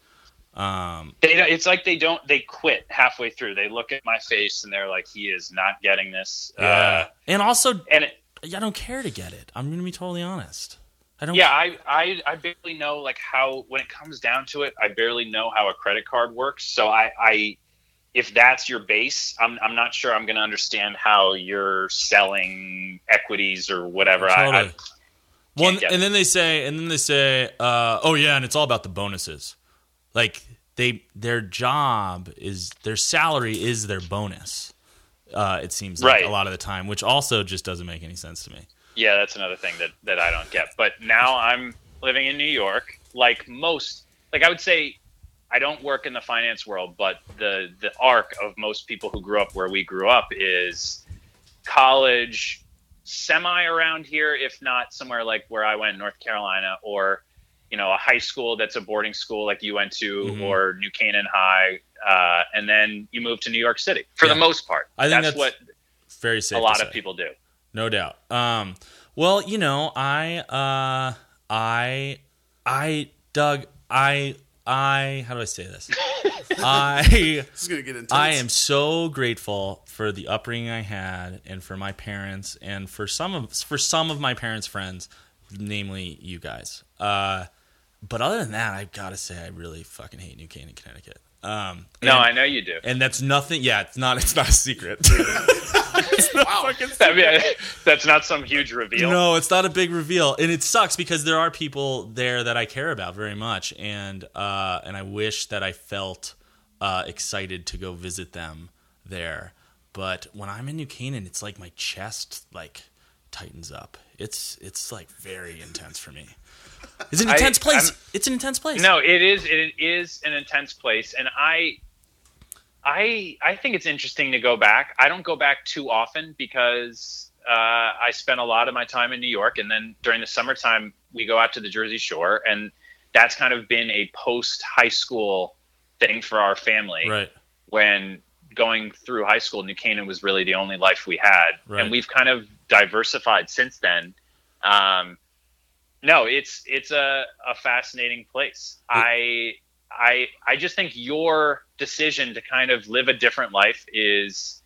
Um, They it's like they don't. They quit halfway through. They look at my face and they're like, "He is not getting this." Uh, and also, and it, I don't care to get it. I'm going to be totally honest. I don't. yeah, I, I I barely know like how when it comes down to it, I barely know how a credit card works. So I, I if that's your base, I'm I'm not sure I'm going to understand how you're selling equities or whatever. Totally. I, Well, Can't and then they say, and then they say, uh, oh yeah, and it's all about the bonuses. Like they, their job is their salary is their bonus. Uh, it seems like Right. a lot of the time, which also just doesn't make any sense to me. yeah, that's another thing that that I don't get. But now I'm living in New York, like most, like I would say, I don't work in the finance world, but the the arc of most people who grew up where we grew up is college, semi around here, if not somewhere like where I went, North Carolina, or you know a high school that's a boarding school like you went to, Mhm. or New Canaan High, uh, and then you move to New York City for Yeah. the most part. I think that's, that's what Very safe. a lot of people do. no doubt. Um, well, you know, I, uh, I, I, Doug, I, I, how do I say this? [laughs] I. This is gonna get intense. I am so grateful for the upbringing I had, and for my parents, and for some of for some of my parents' friends, namely you guys. Uh, but other than that, I've got to say I really fucking hate New Canaan, Connecticut. Um, No, and, I know you do. and that's nothing. Yeah, it's not. It's not a secret. [laughs] wow. I mean, [laughs] that's not some huge reveal. No, it's not a big reveal, and it sucks because there are people there that I care about very much, and uh, and I wish that I felt uh, excited to go visit them there. But when I'm in New Canaan, it's like my chest like tightens up. It's it's like very intense for me. It's an I- intense place. I'm- it's an intense place. No, it is. It is an intense place, and I, I, I think it's interesting to go back. I don't go back too often because uh, I spend a lot of my time in New York, and then during the summertime we go out to the Jersey Shore, and that's kind of been a post high school thing for our family. Right. When going through high school, New Canaan was really the only life we had, Right. and we've kind of diversified since then. Um, no, it's it's a, a fascinating place. I I I just think your decision to kind of live a different life is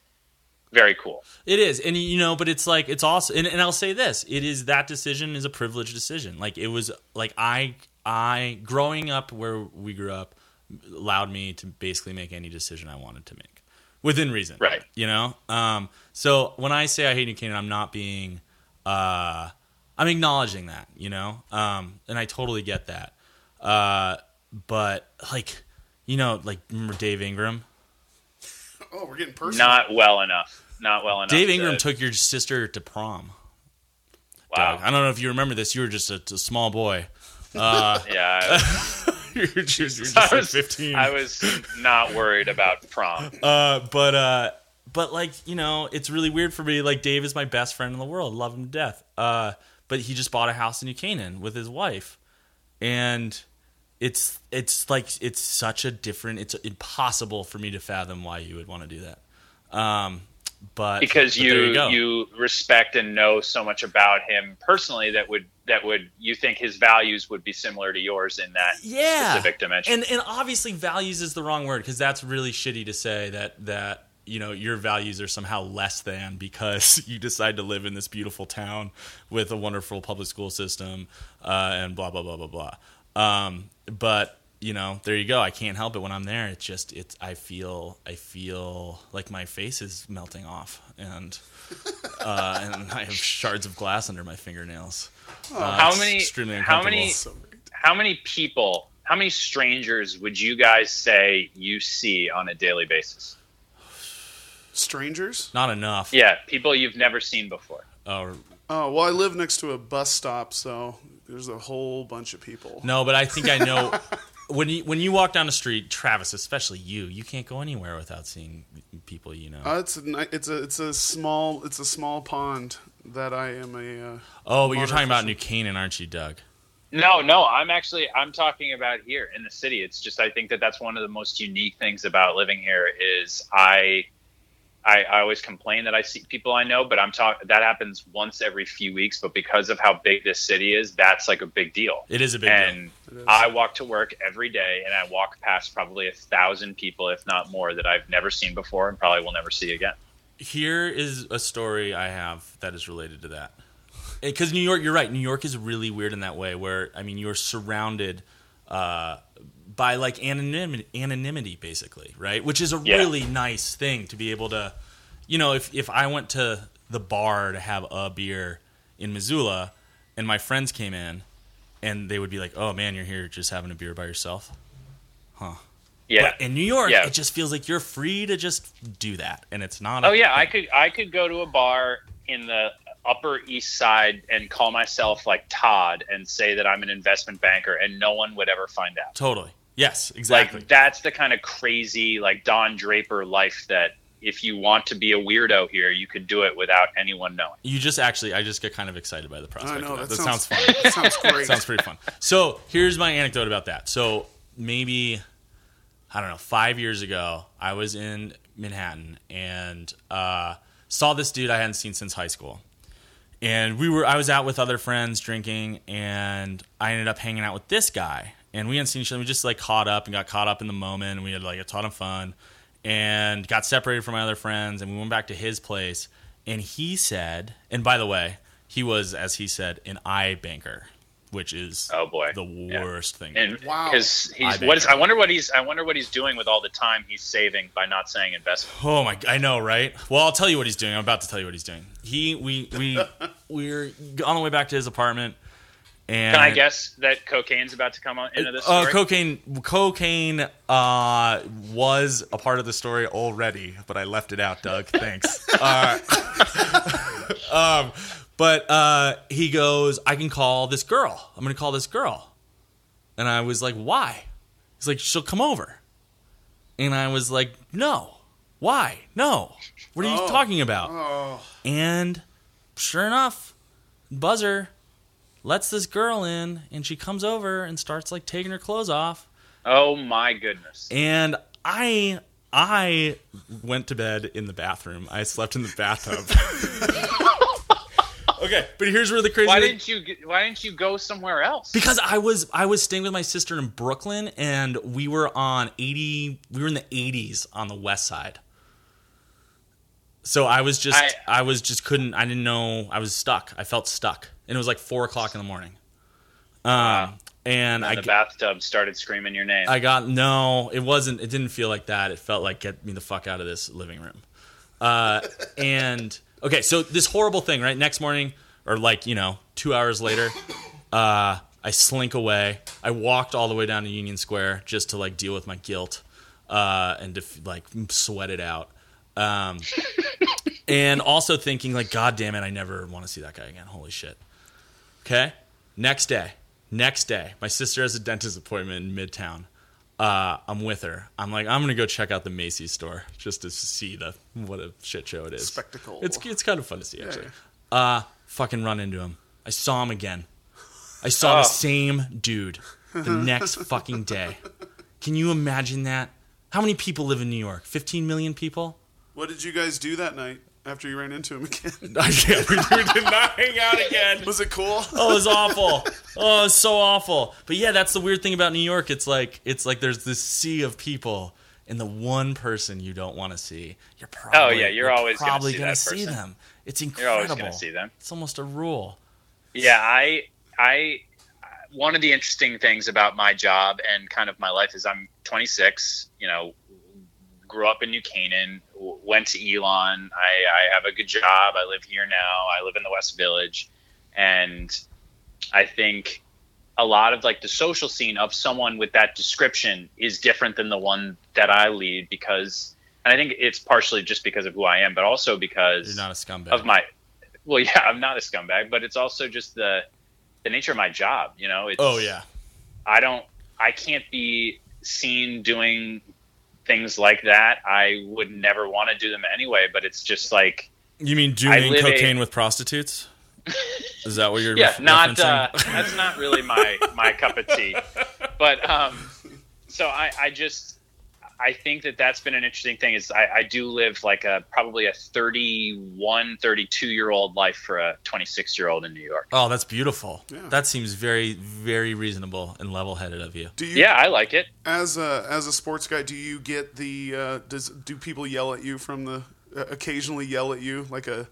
very cool. It is, and you know, but it's like it's also, and, and I'll say this: it is that decision is a privileged decision. Like it was, like I, I growing up where we grew up allowed me to basically make any decision I wanted to make within reason. Right. You know. Um. So when I say I hate New Canaan, I'm not being, uh, I'm acknowledging that. You know. Um. And I totally get that. Uh. But like, you know, like remember Dave Ingram? Oh, we're getting personal. Not well enough. Not well enough. Dave to- Ingram took your sister to prom. Wow. Doug. I don't know if you remember this. You were just a, a small boy. Uh, [laughs] Yeah. [laughs] you're, you're just I like was 15. I was not worried about prom. Uh, but uh, but like you know, it's really weird for me. Like Dave is my best friend in the world, love him to death. Uh, but he just bought a house in New Canaan with his wife, and it's it's like it's such a different. It's impossible for me to fathom why you would want to do that. Um, but because you there you, respect and know so much about him personally that would that would you think his values would be similar to yours in that yeah. specific dimension. And and obviously values is the wrong word because that's really shitty to say that that you know your values are somehow less than because [laughs] you decide to live in this beautiful town with a wonderful public school system uh, and blah blah blah blah blah. Um, but you know, there you go. I can't help it when I'm there. It's just it's I feel I feel like my face is melting off and uh, [laughs] and I have shards of glass under my fingernails. Uh, how many extremely how many how many people how many strangers would you guys say you see on a daily basis? Strangers? Not enough. Yeah, people you've never seen before. Oh, Oh, well, I live next to a bus stop, so there's a whole bunch of people. No, but I think I know [laughs] when you when you walk down the street, Travis, especially you, you can't go anywhere without seeing people you know. Uh, it's a it's a it's a small it's a small pond that I am a. Uh, oh, but you're talking about New Canaan, aren't you, Doug? No, no, I'm actually I'm talking about here in the city. It's just I think that that's one of the most unique things about living here is I I, I always complain that I see people I know, but I'm talking that happens once every few weeks. But because of how big this city is, that's like a big deal. It is a big deal. and I walk to work every day, and I walk past probably a thousand people, if not more, that I've never seen before and probably will never see again. Here is a story I have that is related to that. Because New York, you're right. New York is really weird in that way, where I mean, you're surrounded uh, by like anonymity, anonymity, basically, right? Which is a Yeah. really nice thing to be able to, you know, if if I went to the bar to have a beer in Missoula, and my friends came in, and they would be like, "Oh man, you're here just having a beer by yourself." Huh?" Yeah. But in New York, Yeah. it just feels like you're free to just do that, and it's not. Oh yeah, I could I could go to a bar in the Upper East Side and call myself like Todd and say that I'm an investment banker, and no one would ever find out. Totally. Yes, exactly. Like that's the kind of crazy like Don Draper life that if you want to be a weirdo here, you could do it without anyone knowing. you just actually, I just get kind of excited by the prospect. I know of that, that. sounds, sounds fun. That sounds [laughs] great. sounds pretty fun. So here's my anecdote about that. So maybe I don't know, five years ago, I was in Manhattan and uh, saw this dude I hadn't seen since high school. And we were I was out with other friends drinking and I ended up hanging out with this guy. And we hadn't seen each other. We just like caught up and got caught up in the moment and we had like a ton of fun and got separated from my other friends and we went back to his place and he said and by the way, he was, as he said, an eye banker, which is Oh boy, the Yeah. worst thing. And Wow. because I he's what is I wonder what he's I wonder what he's doing with all the time he's saving by not saying investment. Oh my! God, I know, right? Well, I'll tell you what he's doing. I'm about to tell you what he's doing. He, we, we, [laughs] we're on the way back to his apartment, and Can I guess that cocaine's about to come on into this Uh, cocaine, cocaine uh, was a part of the story already, but I left it out. Doug, thanks. [laughs] uh, [laughs] um, but uh, he goes, "I can call this girl. I'm going to call this girl," and I was like, "Why?" He's like, "She'll come over," and I was like, "No, why? No. What are you Oh. talking about?" Oh, And sure enough, buzzer lets this girl in, and she comes over and starts like taking her clothes off. oh my goodness! And I I went to bed in the bathroom. I slept in the bathtub. [laughs] okay, but here's where the crazy Why didn't you get- Why didn't you go somewhere else? because I was I was staying with my sister in Brooklyn and we were on 80 we were in the 80s on the west side. So I was just I, I- was just couldn't I didn't know I was stuck. I felt stuck. And it was like four o'clock in the morning. Um Wow. and I and the g- bathtub started screaming your name. I got no. It wasn't. It didn't feel like that. It felt like get me the fuck out of this living room. Uh, and okay, so this horrible thing, right? Next morning, or like you know, two hours later, uh, I slink away. I walked all the way down to Union Square just to like deal with my guilt uh, and to like sweat it out. Um, and also thinking like, God damn it, I never want to see that guy again. Holy shit. Okay, next day, Next day, my sister has a dentist appointment in Midtown. Uh, I'm with her. I'm like, I'm gonna go check out the Macy's store just to see the what a shit show it is. Spectacle. It's it's kind of fun to see actually. Uh, fucking run into him. I saw him again. I saw Oh. the same dude the [laughs] next fucking day. Can you imagine that? How many people live in New York? 15 million people? What did you guys do that night after you ran into him again? yeah, we, we did not hang out again. Was it cool? Oh, it was awful. Oh, it's so awful. But yeah, that's the weird thing about New York. It's like it's like there's this sea of people, and the one person you don't want to see, you're oh, probably Oh, yeah, you're always gonna probably see gonna see them. It's incredible. You're always going to see them. It's almost a rule. Yeah, I, I, one of the interesting things about my job and kind of my life is I'm 26. You know, grew up in New Canaan, w- went to Elon. I, I have a good job. I live here now. I live in the West Village, and I think a lot of like the social scene of someone with that description is different than the one that I lead because, and I think it's partially just because of who I am, but also because You're not a scumbag. of my well [laughs] yeah i'm not a scumbag but it's also just the the nature of my job you know it's oh yeah. i don't i can't be seen doing things like that i would never want to do them anyway but it's just like You mean doing live a- cocaine with prostitutes? Is that what you're [laughs] yeah not uh, that's not really my my cup of tea [laughs] but um so i i just i think that that's been an interesting thing is i, I do live like a probably a 31 32 year old life for a 26 year old in new york Oh, that's beautiful. Yeah. That seems very, very reasonable and level-headed of you. Do you yeah i like it as a as a sports guy, do you get the uh, does do people yell at you from the uh, occasionally yell at you like a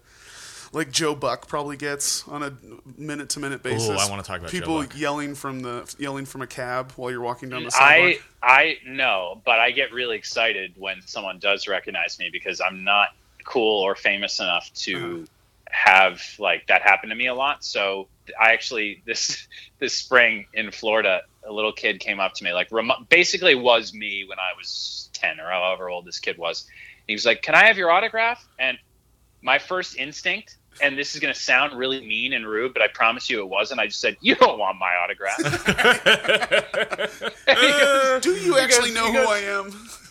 like Joe Buck probably gets on a minute to minute basis? Oh, I wanna talk about Joe people Buck. yelling from the yelling from a cab while you're walking down the street. I. I know, but I get really excited when someone does recognize me because I'm not cool or famous enough to Uh-huh. have like that happen to me a lot. So I actually [laughs] this this spring in Florida, a little kid came up to me like rem- basically was me when I was 10 or however old this kid was. He was like, "Can I have your autograph?" And my first instinct and this is going to sound really mean and rude, but I promise you it wasn't. I just said, "You don't want my autograph." And he goes, do you actually goes- know he who goes- I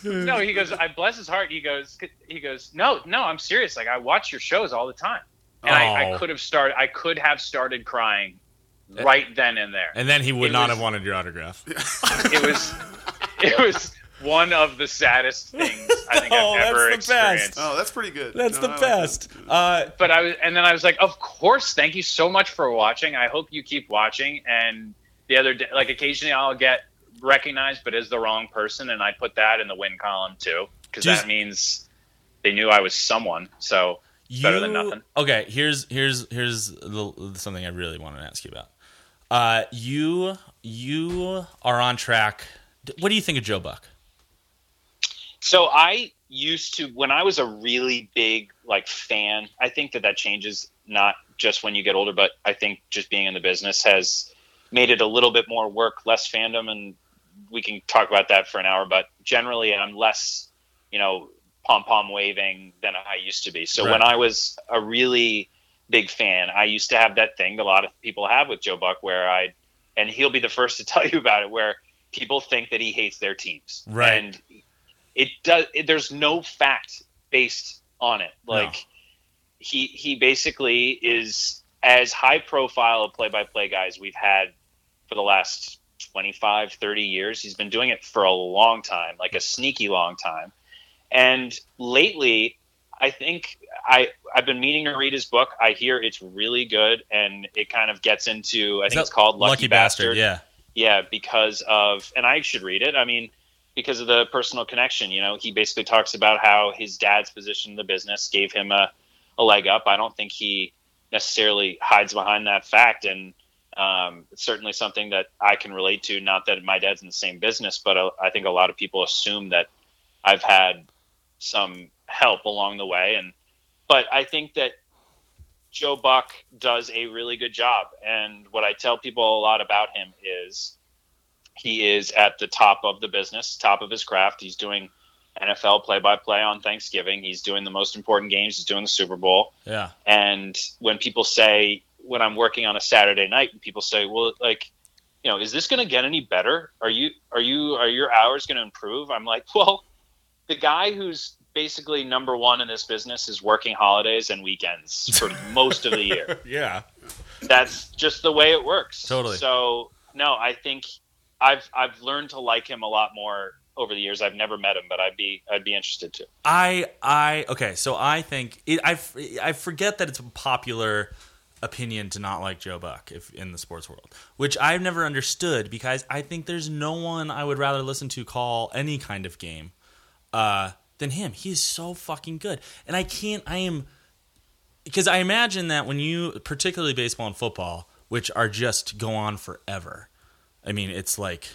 am? no, he goes. I bless his heart. He goes. He goes. No, no, I'm serious. Like I watch your shows all the time, and I, Oh. I could have started. I could have started crying eh. right then and there. And then he would It not was- have wanted your autograph. [laughs] It was. It was one of the saddest things I think [laughs] Oh, I've that's ever the best. experienced. Oh, that's pretty good. That's No, the I like best. that. Uh, But I was, and then I was like, of course, thank you so much for watching. I hope you keep watching. And the other day, like occasionally, I'll get recognized, but as the wrong person, and I put that in the win column too, because Just- that means they knew I was someone. So you, better than nothing. Okay, here's here's here's the, something I really want to ask you about. Uh, you you are on track. What do you think of Joe Buck? So I used to when I was a really big like fan. I think that that changes not just when you get older, but I think just being in the business has made it a little bit more work, less fandom, and we can talk about that for an hour. But generally, I'm less, you know, pom pom waving than I used to be. So Right. when I was a really big fan, I used to have that thing that a lot of people have with Joe Buck, where I, and he'll be the first to [laughs] tell you about it, where people think that he hates their teams, Right. And it does. It, there's no fact based on it. Like he he basically is as high profile a play by play guys we've had for the last 25, 30 years. He's been doing it for a long time, like a sneaky long time. And lately, I think I I've been meaning to read his book. I hear it's really good, and it kind of gets into I think it's called Lucky, Bastard. Yeah. Yeah, because of, and I should read it. I mean, because of the personal connection. You know, he basically talks about how his dad's position in the business gave him a, a leg up. I don't think he necessarily hides behind that fact, and um, it's certainly something that I can relate to. Not that my dad's in the same business, but uh, I think a lot of people assume that I've had some help along the way, and but I think that Joe Buck does a really good job. And what I tell people a lot about him is he is at the top of the business, top of his craft. He's doing NFL play by play on Thanksgiving. He's doing the most important games. He's doing the Super Bowl. Yeah. And when people say, when I'm working on a Saturday night, and people say, well, like, you know, is this going to get any better? Are you are you are your hours going to improve? I'm like, [laughs] well, the guy who's basically number one in this business is working holidays and weekends for [laughs] most of the year. Yeah. That's just the way it works. Totally. So no, I think I've I've learned to like him a lot more over the years. I've never met him, but I'd be I'd be interested to. I I okay, so I think I I forget that it's a popular opinion to not like Joe Buck if in the sports world, which I've never understood because I think there's no one I would rather listen to call any kind of game uh, than him. He is so fucking good, and I can't. I am because I imagine that when you, particularly baseball and football, which are just go on forever. I mean, it's like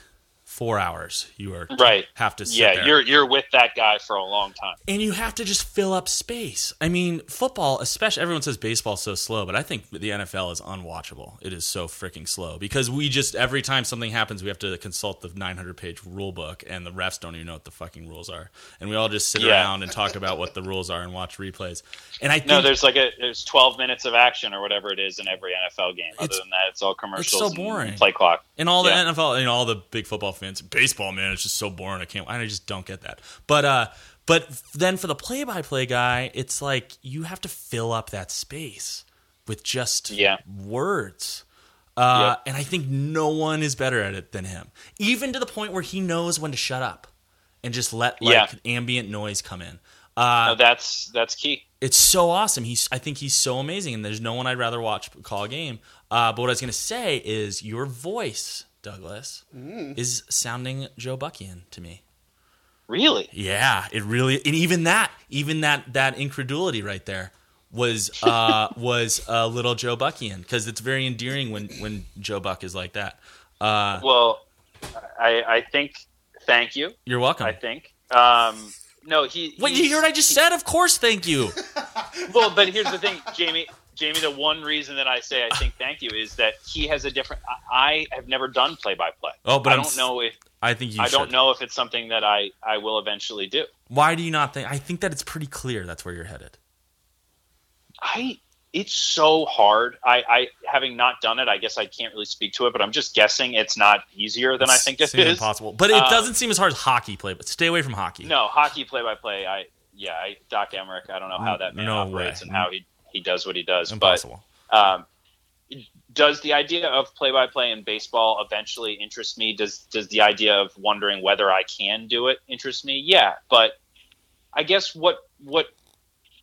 four hours. You are Right. have to sit Yeah, there you're you're with that guy for a long time. and you have to just fill up space. I mean, football, especially everyone says baseball's so slow, but I think the NFL is unwatchable. It is so freaking slow because we just every time something happens, we have to consult the 900 page rule book, and the refs don't even know what the fucking rules are, and we all just sit Yeah. around and talk about what the rules are and watch replays. And I think No, there's like a there's 12 minutes of action or whatever it is in every NFL game. Other than that, it's all commercials. so and boring. play clock. And all the Yeah. NFL, you know, all the big football fans, baseball man, it's just so boring. I can't. I just don't get that. But uh, but then for the play-by-play guy, it's like you have to fill up that space with just Yeah. words. Uh, Yep. And I think no one is better at it than him, even to the point where he knows when to shut up and just let like Yeah. ambient noise come in. Uh, No, that's that's key. it's so awesome. He's I think he's so amazing, and there's no one I'd rather watch call a game. Uh, but what I was gonna say is your voice, Douglas, is sounding Joe Buckian to me. Really? Yeah, it really, and even that, even that that incredulity right there was uh, [laughs] was a little Joe Buckian because it's very endearing when when Joe Buck is like that. Uh, Well, I I think thank you. you're welcome. I think. Um, no, he. Wait, you he's- hear what I just said? Of course, thank you. [laughs] Well, but here's the thing, Jamie. Jamie, the one reason that I say I think thank you is that he has a different. I, I have never done play by play. Oh, but I I'm don't know if I think you. I don't know if it's something that I I will eventually do. Why do you not think? I think that it's pretty clear that's where you're headed. I it's so hard. I, I having not done it, I guess I can't really speak to it, but I'm just guessing it's not easier than I think it is. impossible. But it Uh, doesn't seem as hard as hockey play. But stay away from hockey. No, hockey play by play. I yeah, I, Doc Emrick. I don't know how that man No operates way. and how he he does what he does. impossible. But um, does the idea of play by play in baseball eventually interest me? Does does the idea of wondering whether I can do it interest me? Yeah, but I guess what what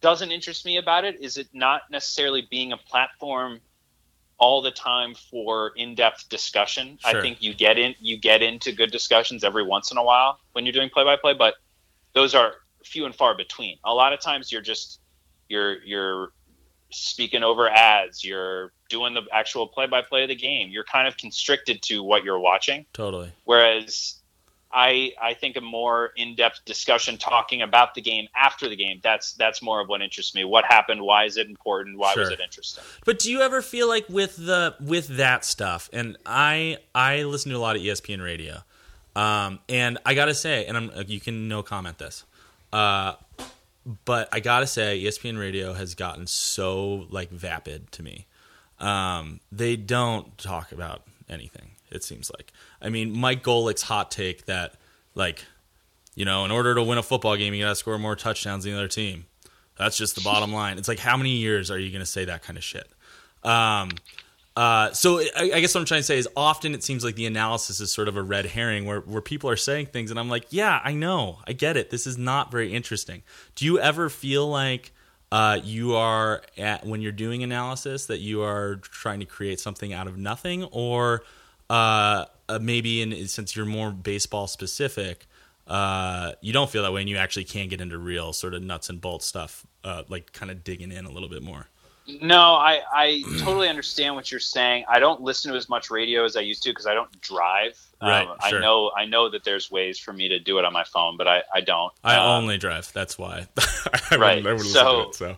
doesn't interest me about it is it not necessarily being a platform all the time for in-depth discussion. Sure. I think you get in you get into good discussions every once in a while when you're doing play-by-play, but those are few and far between. A lot of times you're just you're you're speaking over ads, you're doing the actual play-by-play of the game. You're kind of constricted to what you're watching. Totally. Whereas I I think a more in-depth discussion talking about the game after the game that's that's more of what interests me. What happened? Why is it important? Why was it interesting? But do you ever feel like with the with that stuff? And I I listen to a lot of ESPN radio, um, and I gotta say, and I'm you can no comment this, uh, but I gotta say, ESPN radio has gotten so like vapid to me. Um, they don't talk about anything. It seems like. I mean, Mike Golic's hot take that like, you know, in order to win a football game, you gotta score more touchdowns than the other team. That's just the bottom line. It's like, how many years are you to say that kind of shit? Um, uh, so I, I guess what I'm trying to say is often it seems like the analysis is sort of a red herring where, where people are saying things and I'm like, yeah, I know, I get it. This is not very interesting. Do you ever feel like uh, you are at when you're doing analysis that you are trying to create something out of nothing, or uh, uh, maybe in since you're more baseball specific, uh, you don't feel that way and you actually can get into real sort of nuts and bolts stuff, like kind of digging in a little bit more. No, I, I totally understand what you're saying. I don't listen to as much radio as I used to because I don't drive. Right, Um, sure. I know I know that there's ways for me to do it on my phone, but I, I don't. I Um, only drive. That's why. [laughs] I Right, wouldn't- I wouldn't so- to it, so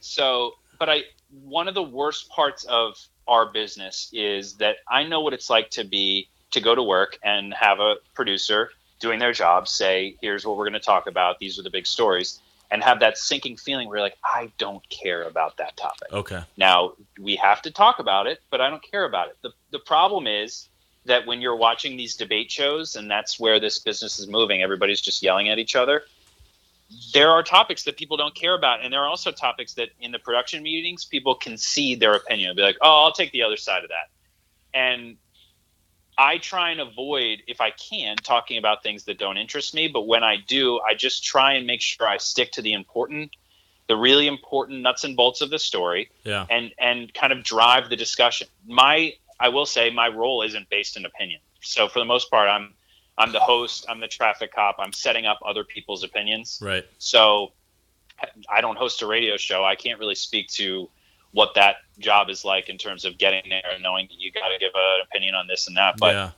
so but i one of the worst parts of our business is that i know what it's like to be to go to work and have a producer doing their job say here's what we're going to talk about these are the big stories and have that sinking feeling where you're like i don't care about that topic okay. now we have to talk about it but i don't care about it the, the problem is that when you're watching these debate shows, and that's where this business is moving, everybody's just yelling at each other. There are topics that people don't care about, and there are also topics that in the production meetings people concede their opinion. And be like, "Oh, I'll take the other side of that," and I try and avoid, if I can, talking about things that don't interest me. But when I do, I just try and make sure I stick to the important, the really important nuts and bolts of the story, Yeah. and and kind of drive the discussion. My, I will say, my role isn't based in opinion. So for the most part, I'm I'm the host, I'm the traffic cop, I'm setting up other people's opinions. Right. So I don't host a radio show. I can't really speak to what that job is like in terms of getting there and knowing that you got to give an opinion on this and that. But yeah.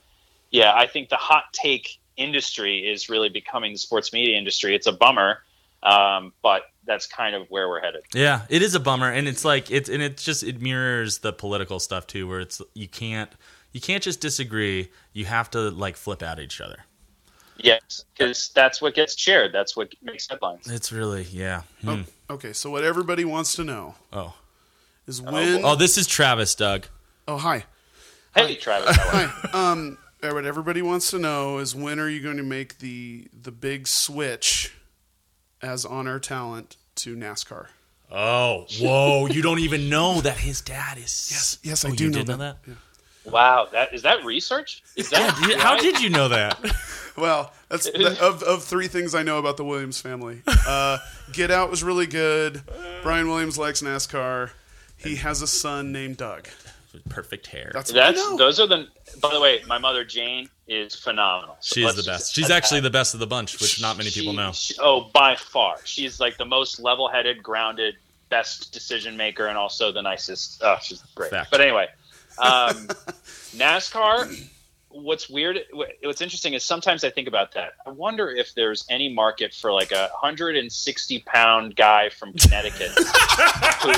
yeah, I think the hot take industry is really becoming the sports media industry. It's a bummer, um, but that's kind of where we're headed. Yeah, it is a bummer, and it's like it's and it just it mirrors the political stuff too, where it's you can't you can't just disagree. You have to like flip at each other. Yes, because that's what gets shared. That's what makes headlines. It's really yeah. Hmm. Okay, so what everybody wants to know Oh. Is when. Oh, this is Travis, Doug. oh, hi. Hey, Travis. how are you? Hi. Um, uh, what everybody wants to know is when are you going to make the the big switch as on air talent to NASCAR? Oh, whoa! you don't even know that his dad is. Yes, yes, I Oh, do you know did that. know that. Wow, that is that research? Is that Yeah, How did you know that? [laughs] Well, that's the, [laughs] of of three things I know about the Williams family. Uh, Get Out was really good. Brian Williams likes NASCAR. He has a son named Doug. Perfect hair. That's That's those are the. By the way, my mother Jane is phenomenal. So She is the best. She's actually the best of the bunch, which not many people know. she- oh, by far, she's like the most level-headed, grounded, best decision maker, and also the nicest. Oh, she's great. Fact. But anyway, um, [laughs] NASCAR. What's weird, what's interesting is sometimes I think about that. I wonder if there's any market for like a 160 pound guy from Connecticut [laughs] who,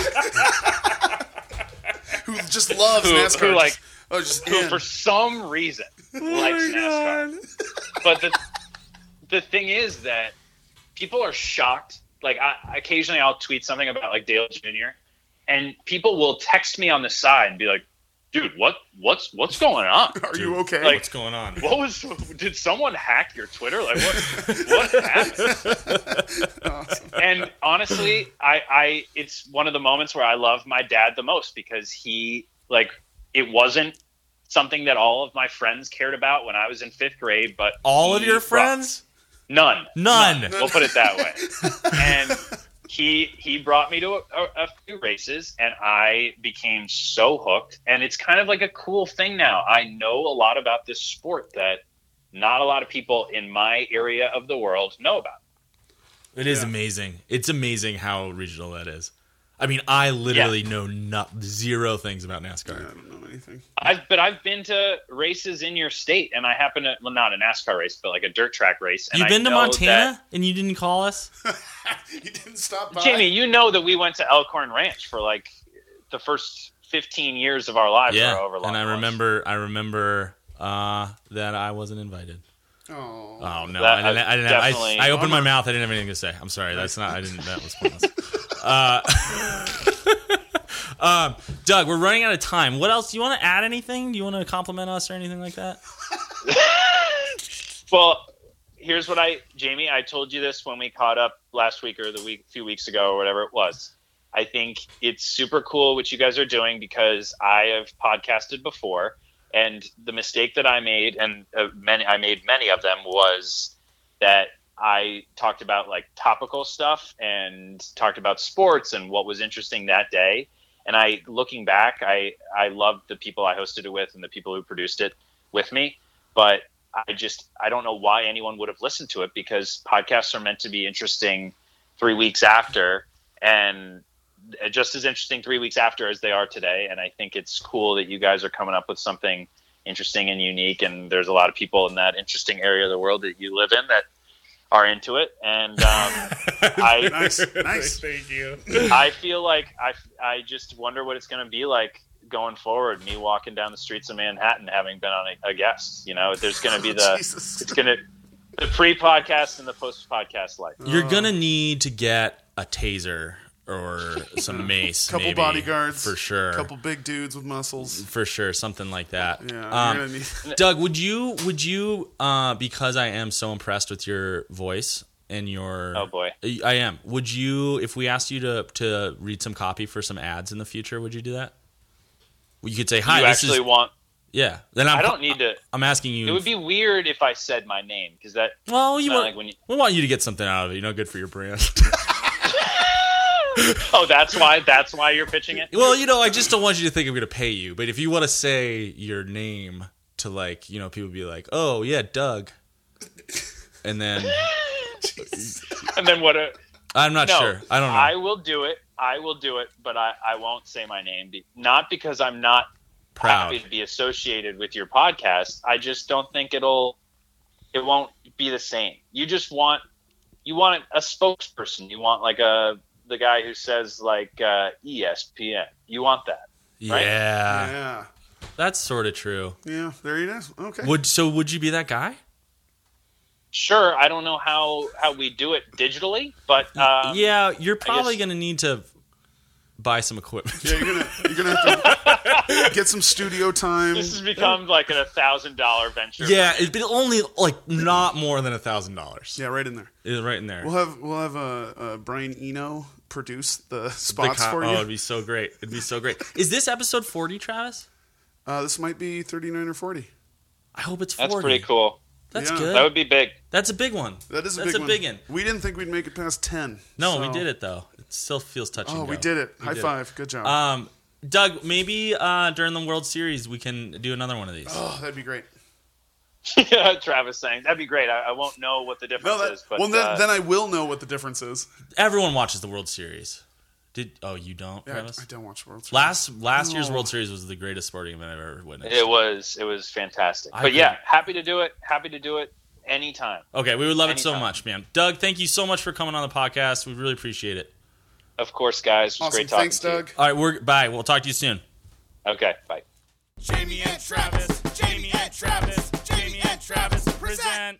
Who just loves Who- NASCAR. who, like- oh, just who in. for some reason [laughs] Oh likes NASCAR. But the the thing is that people are shocked. Like I, occasionally, I'll tweet something about like Dale Jr. and people will text me on the side and be like, "Dude, what what's what's going on? [laughs] Are you okay? like- What's going on? What was? Did someone hack your Twitter? Like what? [laughs] what happened?" And honestly, I, I it's one of the moments where I love my dad the most because he like it wasn't something that all of my friends cared about when I was in fifth grade, but All of he your brought- friends? none, None. We'll put it that way. [laughs] and he he brought me to a, a, a few races, and I became so hooked. And it's kind of like a cool thing now. I know a lot about this sport that not a lot of people in my area of the world know about. It is Yeah. amazing. It's amazing how regional that is. I mean, I literally know not zero things about I NASCAR. Don't know anything. I've but I've been to races in your state, and I happen to well, not a NASCAR race, but like a dirt track race. And You've I been to know Montana and you didn't call us? [laughs] You didn't stop by. Jamie, you know that we went to Elkhorn Ranch for like the first fifteen years of our lives. Yeah. however And I it remember I remember uh, that I wasn't invited. Oh. Oh no, That- I didn't. I, didn't definitely- I, I opened my mouth. I didn't have anything to say. I'm sorry. That's not. I didn't. That was pointless. [laughs] uh, [laughs] um, Doug, we're running out of time. What else? Do you want to add anything? Do you want to compliment us or anything like that? [laughs] Well, here's what I, Jamie, I told you this when we caught up last week or the week, few weeks ago or whatever it was. I think it's super cool what you guys are doing because I have podcasted before, and the mistake that I made, and uh, many, I made many of them, was that I talked about like topical stuff and talked about sports and what was interesting that day. And I, looking back, I, I loved the people I hosted it with and the people who produced it with me. But I just I don't know why anyone would have listened to it because podcasts are meant to be interesting three weeks after and just as interesting three weeks after as they are today. And I think it's cool that you guys are coming up with something interesting and unique. And there's a lot of people in that interesting area of the world that you live in that are into it. And um, [laughs] I Nice, [laughs] nice. Thank you. [laughs] I feel like I I just wonder what it's going to be like going forward. Me walking down the streets of Manhattan, having been on a, a guest. You know, there's going to be the Jesus. it's going to the pre-podcast and the post-podcast life. You're gonna need to get a taser or [laughs] some mace, A couple maybe, bodyguards for sure, A couple big dudes with muscles. for sure, something like that. Yeah, Um, need. [laughs] Doug, would you would you uh, because I am so impressed with your voice and your Oh, boy. I am. Would you if we asked you to to read some copy for some ads in the future, would you do that? You could say hi. you this actually is want. yeah. Then I'm, I don't need to. I'm asking you. It would be weird if I said my name because that. well, you not want, like when you- we want you to get something out of it. You know, good for your brand. [laughs] [laughs] Oh, that's why. That's why you're pitching it. well, you know, I just don't want you to think I'm going to pay you. But if you want to say your name to like, you know, people be like, oh yeah, Doug, and then [laughs] And then what? A, I'm not no, sure. I don't know. I will do it. I will do it, but I, I won't say my name. Be, not because I'm not Proud. happy to be associated with your podcast. I just don't think it'll. It won't be the same. You just want. You want a spokesperson. You want like a the guy who says like uh, ESPN. You want that. right? Yeah, Yeah, that's sort of true. yeah. There it is. Okay. Would so? Would you be that guy? Sure, I don't know how how we do it digitally, but um, yeah, you're probably guess- going to need to buy some equipment. yeah, you're gonna you're gonna have to [laughs] get some studio time. this has become like a thousand dollar venture. yeah, it'd be only like not more than a thousand dollars. Yeah, right in there. It's right in there. We'll have we'll have uh, uh, Brian Eno produce the The spots co- for oh, you. it'd be so great. It'd be so great. Is this episode 40, Travis? Uh, this might be 39 or 40. I hope it's 40. that's pretty cool. That's Yeah. good. That would be big. That's a big one. That is a That's big a one. big one. We didn't think we'd make it past 10. No, we did it though. It still feels touching. Oh, we did it. High did it. five. Good job. Um, Doug, maybe uh, during the World Series we can do another one of these. oh, that'd be great. [laughs] Travis saying that'd be great. I, I won't know what the difference No, that, is, but well, then, uh, then I will know what the difference is. Everyone watches the World Series. Did oh you don't, Yeah, I, Travis? I don't watch World Series. Last last year's World Series was the greatest sporting event I've ever witnessed. it was it was fantastic. I but yeah, happy to do it. Happy to do it anytime. Okay, we would love it so much, man. Doug, thank you so much for coming on the podcast. We really appreciate it. Of course, guys. It was Awesome. great talking Thanks, to you. Doug. All right, we're bye. We'll talk to you soon. Okay, bye. Jamie and Travis, Jamie and Travis, Jamie and Travis present.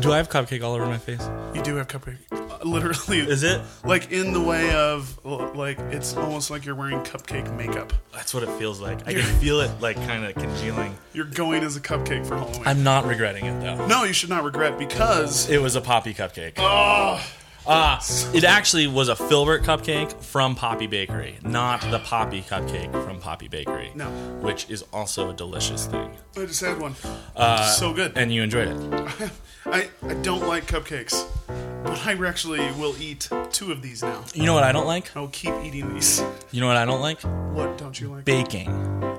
Do I have cupcake all over my face? You do have cupcake. Uh, literally, Is it? like in the way of like it's almost like you're wearing cupcake makeup. That's what it feels like. I can feel it like kind of congealing. You're going as a cupcake for Halloween. I'm not regretting it though. no, you should not regret because It was a Poppy cupcake. oh, Ah, it actually was a Filbert cupcake from Poppy Bakery, not the Poppy cupcake from Poppy Bakery. No. which is also a delicious thing. I just had one. Uh, so good. and you enjoyed it. [laughs] I I don't like cupcakes, but I actually will eat two of these now. You know what I don't like? I'll keep eating these. You know what I don't like? What don't you like? Baking.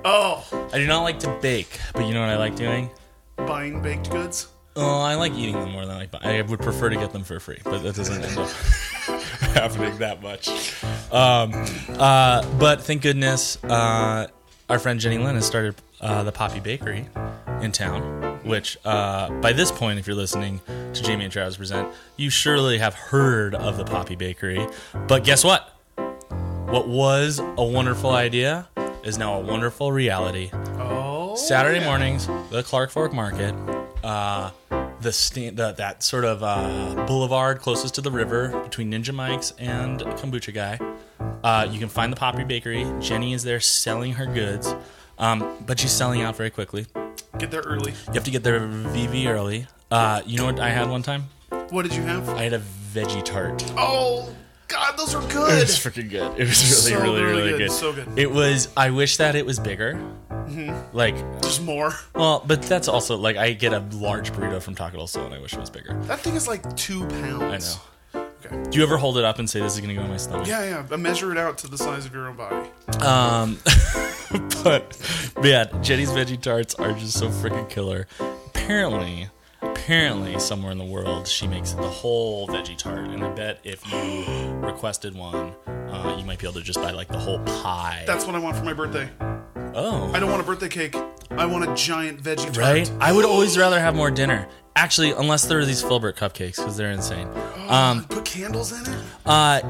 oh, I do not like to bake, but you know what I like doing? buying baked goods. Oh, I like eating them more than I like. I would prefer to get them for free, but that doesn't end up [laughs] happening that much. Um, uh, but thank goodness, uh, our friend Jenny Lynn has started uh, the Poppy Bakery in town. Which, uh, by this point, if you're listening to Jamie and Travis present, you surely have heard of the Poppy Bakery. But guess what? What was a wonderful idea is now a wonderful reality. Oh, Saturday yeah. mornings, the Clark Fork Market, uh, the, sta- the that sort of uh, boulevard closest to the river between Ninja Mike's and Kombucha Guy. Uh, you can find the Poppy Bakery. Jenny is there selling her goods, um, but she's selling out very quickly. Get there early. You have to get there VV early. Uh, you know what I had one time? What did you have? I had a veggie tart. Oh God, those are It good. was freaking good. It was really, So, really, really really good. good. So good. It was. I wish that it was bigger. Mm-hmm. Like there's more. Well, but that's also like I get a large burrito from Taco Del Sol, and I wish it was bigger. That thing is like two pounds. I know. Okay. Do you ever hold it up and say this is gonna go in my stomach? Yeah, yeah. But measure it out to the size of your own body. Um, [laughs] but yeah, Jenny's veggie tarts are just so freaking killer. Apparently, apparently somewhere in the world she makes the whole veggie tart, and I bet if you requested one, uh, you might be able to just buy like the whole pie. That's what I want for my birthday. Oh, I don't want a birthday cake. I want a giant veggie tart. right. I would always rather have more dinner. Actually, unless there are these Filbert cupcakes because they're insane. Um, Put candles in it. Uh,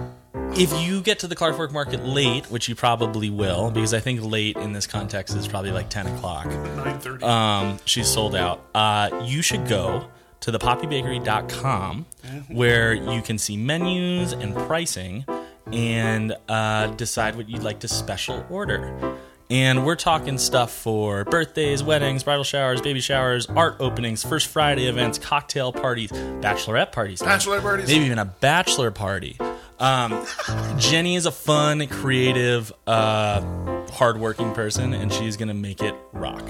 if you get to the Clark Fork Market late, which you probably will, because I think late in this context is probably like 10 o'clock, Nine thirty. um, she's sold out. Uh, you should go to thepoppybakery.com where you can see menus and pricing and uh, decide what you'd like to special order. And we're talking stuff for birthdays, weddings, bridal showers, baby showers, art openings, first Friday events, cocktail parties, bachelorette parties, Bachelorette parties. maybe even a bachelor party. Um, Jenny is a fun, creative, uh, hardworking person, and she's gonna make it rock,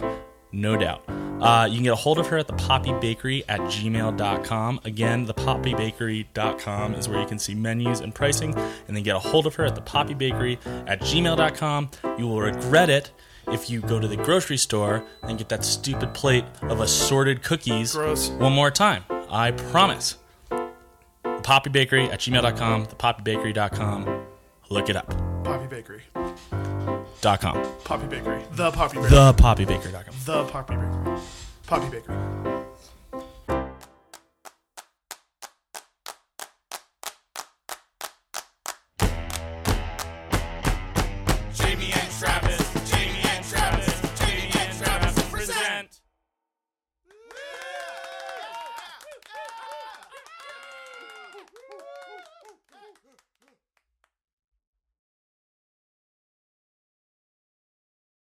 no doubt. Uh, you can get a hold of her at the Poppy Bakery at gmail.com. Again, the poppybakery.com is where you can see menus and pricing, and then get a hold of her at the Poppy Bakery at gmail.com. You will regret it if you go to the grocery store and get that stupid plate of assorted cookies Gross. one more time. I promise. The Poppy Bakery at gmail.com, the thepoppybakery.com. Look it up. Poppy Bakery. Dot com. Poppy Bakery. The Poppy Bakery. The poppybakery.com. The Poppy Bakery. Poppy Bakery.